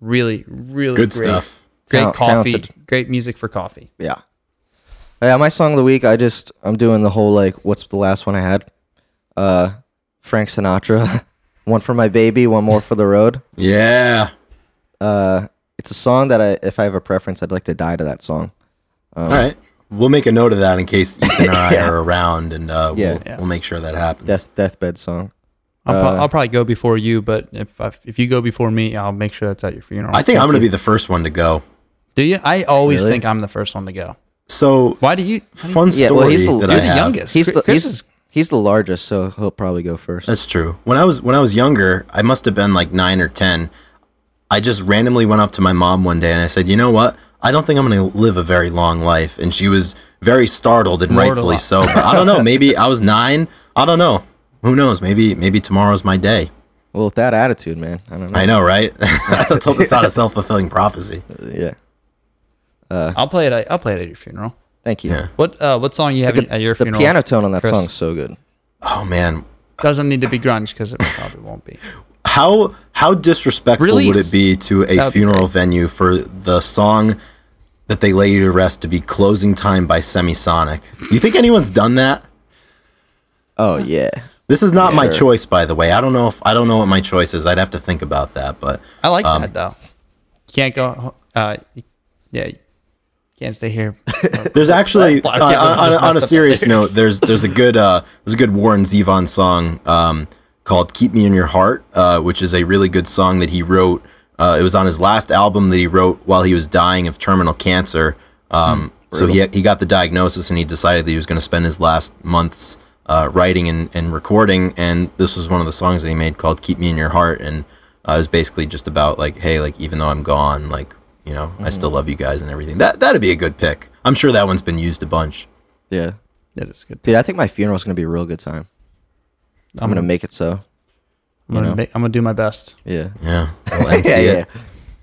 A: really, really
C: good
A: great,
C: stuff.
A: Great
B: Tal-
A: coffee,
B: talented.
A: great music for coffee.
B: Yeah. Yeah, my song of the week. I just I'm doing the whole like, what's the last one I had? Uh, Frank Sinatra. *laughs* one for my baby, one more for the road.
C: Yeah.
B: Uh, it's a song that I, if I have a preference, I'd like to die to that song. Um,
C: All right. We'll make a note of that in case *laughs* Ethan and I
B: Yeah.
C: are around, and uh,
B: Yeah.
C: we'll,
A: Yeah.
C: we'll make sure that happens.
B: Death deathbed song.
A: I'll, pro-
B: Uh,
A: I'll probably go before you, but if I, if you go before me, I'll make sure that's at your funeral.
C: I think I'm going to be the first one to go.
A: Do you? I always
B: Really?
A: think I'm the first one to go.
C: So,
A: Why do you? why do you-
B: Yeah,
C: story
B: well, he's the-
C: that
A: You're
C: I
A: the
C: have.
A: youngest.
B: He's the
A: Chris
B: he's,
A: is-
B: he's the largest, so he'll probably go first.
C: That's true. When I was when I was younger, I must have been like nine or ten. I just randomly went up to my mom one day and I said, "You know what? I don't think I'm going to live a very long life." And she was very startled and
A: More to
C: rightfully so. But I don't know. *laughs* Maybe I was nine. I don't know. Who knows? Maybe maybe tomorrow's my day.
B: well, with that attitude, man, I don't know.
C: I know, right? *laughs* I told it's not a *laughs* self fulfilling prophecy.
B: Yeah.
A: I'll play it. At, I'll play it at your funeral.
B: Thank you.
C: Yeah.
A: What uh, what song you have
B: The,
A: at your
B: the
A: funeral?
B: The piano tone on that
A: Chris?
B: song's so good.
C: Oh man,
A: doesn't need to be grunge because it probably won't be.
C: how how disrespectful would it be to a
A: That'd
C: funeral venue for the song that they lay you to rest to be "Closing Time" by Semisonic? You think anyone's done that?
B: Oh yeah.
C: This is not my choice, by the way. I don't know if I don't know what my choice is. I'd have to think about that. But
A: I like
C: Um,
A: that though. You can't go. Uh, yeah, you can't stay here. *laughs*
C: there's actually
A: Well, *laughs* I
C: on,
A: can't believe I
C: on, on a serious
A: the
C: note, *laughs* there's there's a good uh, there's a good Warren Zevon song um, called "Keep Me in Your Heart," uh, which is a really good song that he wrote. Uh, it was on his last album that he wrote while he was dying of terminal cancer. Um, so he he got the diagnosis and he decided that he was going to spend his last months uh, writing and, and recording. And this was one of the songs that he made called "Keep Me in Your Heart," and uh, it was basically just about like, hey, like even though I'm gone, like you know, I still mm-hmm. love you guys and everything. That that'd be a good pick. I'm sure that one's been used a bunch.
B: Yeah.
A: That is good.
B: Dude, I think my funeral's gonna be a real good time. I'm, gonna make it so.
A: I'm gonna, make, I'm gonna do my best.
B: Yeah.
C: Yeah, *laughs* Little MC
B: yeah, yeah.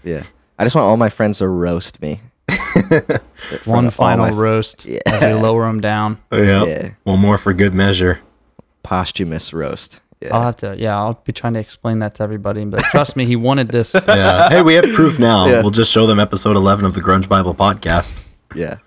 B: Yeah. I just want all my friends to roast me. *laughs*
A: One final
B: my-
A: roast
B: Yeah.
A: as we lower them down.
C: Oh, yeah.
B: Yeah.
C: One more for good measure.
B: Posthumous roast. Yeah.
A: I'll have to. Yeah, I'll be trying to explain that to everybody. But trust me, he wanted this. *laughs*
C: Yeah. hey, we have proof now.
B: Yeah.
C: We'll just show them episode 11 of the Grunge Bible podcast.
B: yeah.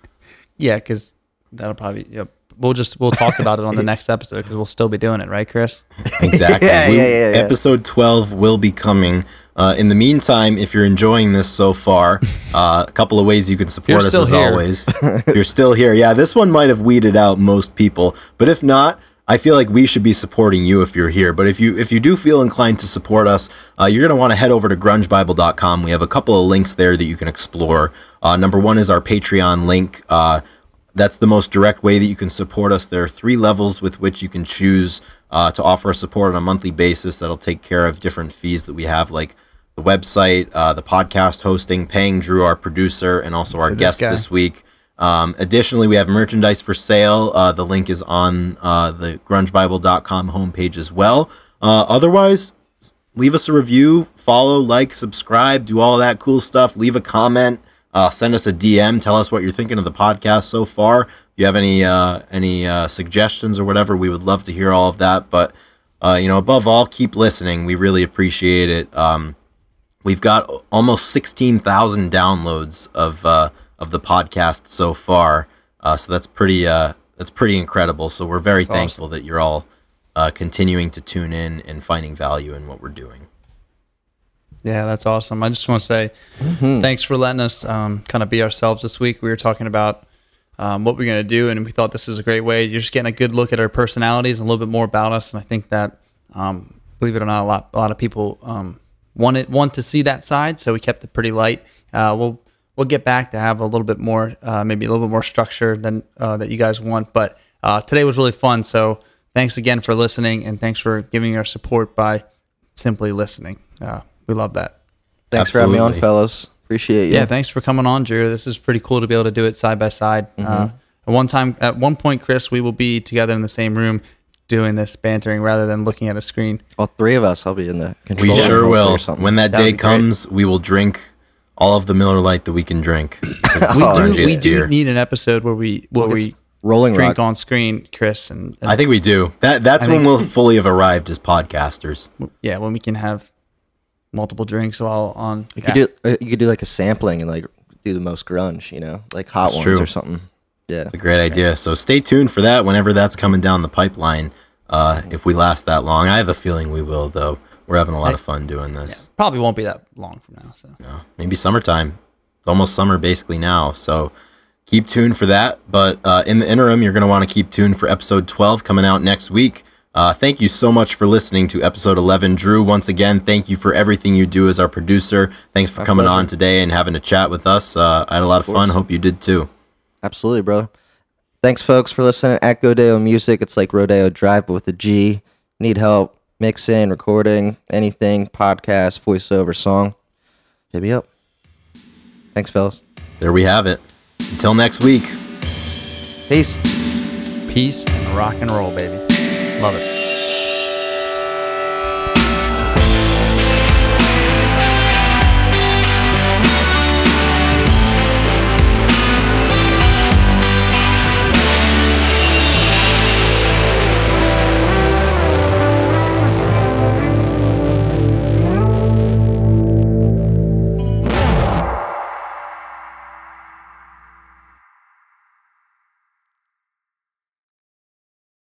A: Yeah, because that'll probably. Yep. we'll just we'll talk about it on the *laughs* next episode because we'll still be doing it, right, Chris?
C: Exactly. *laughs*
B: Yeah,
C: We-
B: yeah, yeah, yeah.
C: Episode 12 will be coming. Uh, in the meantime, if you're enjoying this so far, uh, a couple of ways you can support
A: You're
C: us as
A: here.
C: always. you're still here. Yeah, this one might have weeded out most people, but if not, I feel like we should be supporting you if you're here. But if you if you do feel inclined to support us, uh, you're gonna want to head over to grungebible.com. We have a couple of links there that you can explore. Uh, number one is our Patreon link. Uh, that's the most direct way that you can support us. There are three levels with which you can choose uh, to offer support on a monthly basis that'll take care of different fees that we have, like the website, uh, the podcast hosting, paying Drew, our producer, and also our guest this week. Um, additionally, we have merchandise for sale. Uh, the link is on uh, the grungebible.com homepage as well. Uh, otherwise, leave us a review, follow, like, subscribe, do all that cool stuff. Leave a comment, uh, send us a DM, tell us what you're thinking of the podcast so far. If you have any uh, any uh, suggestions or whatever, we would love to hear all of that. But uh, you know, above all, keep listening. We really appreciate it. Um, we've got almost sixteen thousand downloads of uh, of the podcast so far, uh, so that's pretty uh, that's pretty incredible. So we're very thankful that you're all uh, continuing to tune in and finding value in what we're doing.
A: Yeah, that's awesome. I just want to say thanks for letting us um, kind of be ourselves this week. We were talking about um, what we're going to do, and we thought this was a great way. You're just getting a good look at our personalities and a little bit more about us. And I think that, um, believe it or not, a lot a lot of people um, want it want to see that side. So we kept it pretty light. Uh, we'll we'll get back to have a little bit more, uh, maybe a little bit more structure than uh, that you guys want. But uh, today was really fun. So thanks again for listening, and thanks for giving our support by simply listening. Uh, we love that.
B: Thanks for having me on, fellas. Appreciate you.
A: Yeah, thanks for coming on, Drew. This is pretty cool to be able to do it side by side. Uh, at one time, at one point, Chris, we will be together in the same room doing this bantering rather than looking at a screen.
B: All three of us. I'll be in the control.
C: We
B: room
C: sure
B: hopefully
C: will.
B: Or something.
C: When that
A: That'd
C: day
A: be great.
C: comes, we will drink all of the Miller Lite that we can drink. *coughs*
A: We
C: Oh,
A: do, we do need an episode where we where
B: It's
A: we
B: Rolling
A: drink
B: Rock.
A: on screen, Chris, and, and
C: I think we do. That that's
A: I
C: when
A: think-
C: we'll fully have arrived as podcasters.
A: yeah, when we can have multiple drinks while on.
B: You
A: yeah.
B: could do uh, you could do like a sampling and like do the most grunge, you know, like hot
C: That's
B: ones
C: true.
B: or something. Yeah.
C: It's a great idea. So stay tuned for that whenever that's coming down the pipeline. Uh, if we last that long, I have a feeling we will. Though we're having a lot of fun doing this.
A: probably won't be that long from now. So
C: No, maybe summertime. It's almost summer basically now. So keep tuned for that. But uh, in the interim, you're going to want to keep tuned for episode 12 coming out next week. Uh, thank you so much for listening to episode 11. Drew, once again, thank you for everything you do as our producer. Thanks for coming
B: pleasure.
C: on today and having a chat with us. Uh, I had a lot of, fun. Hope you did too.
B: Absolutely, bro. Thanks, folks, for listening at Godeo Music. It's like Rodeo Drive, but with a G. Need help mixing, recording, anything, podcast, voiceover, song? Hit me up. Thanks, fellas.
C: There we have it. Until next week.
B: Peace.
A: peace and rock and roll, baby. Love it.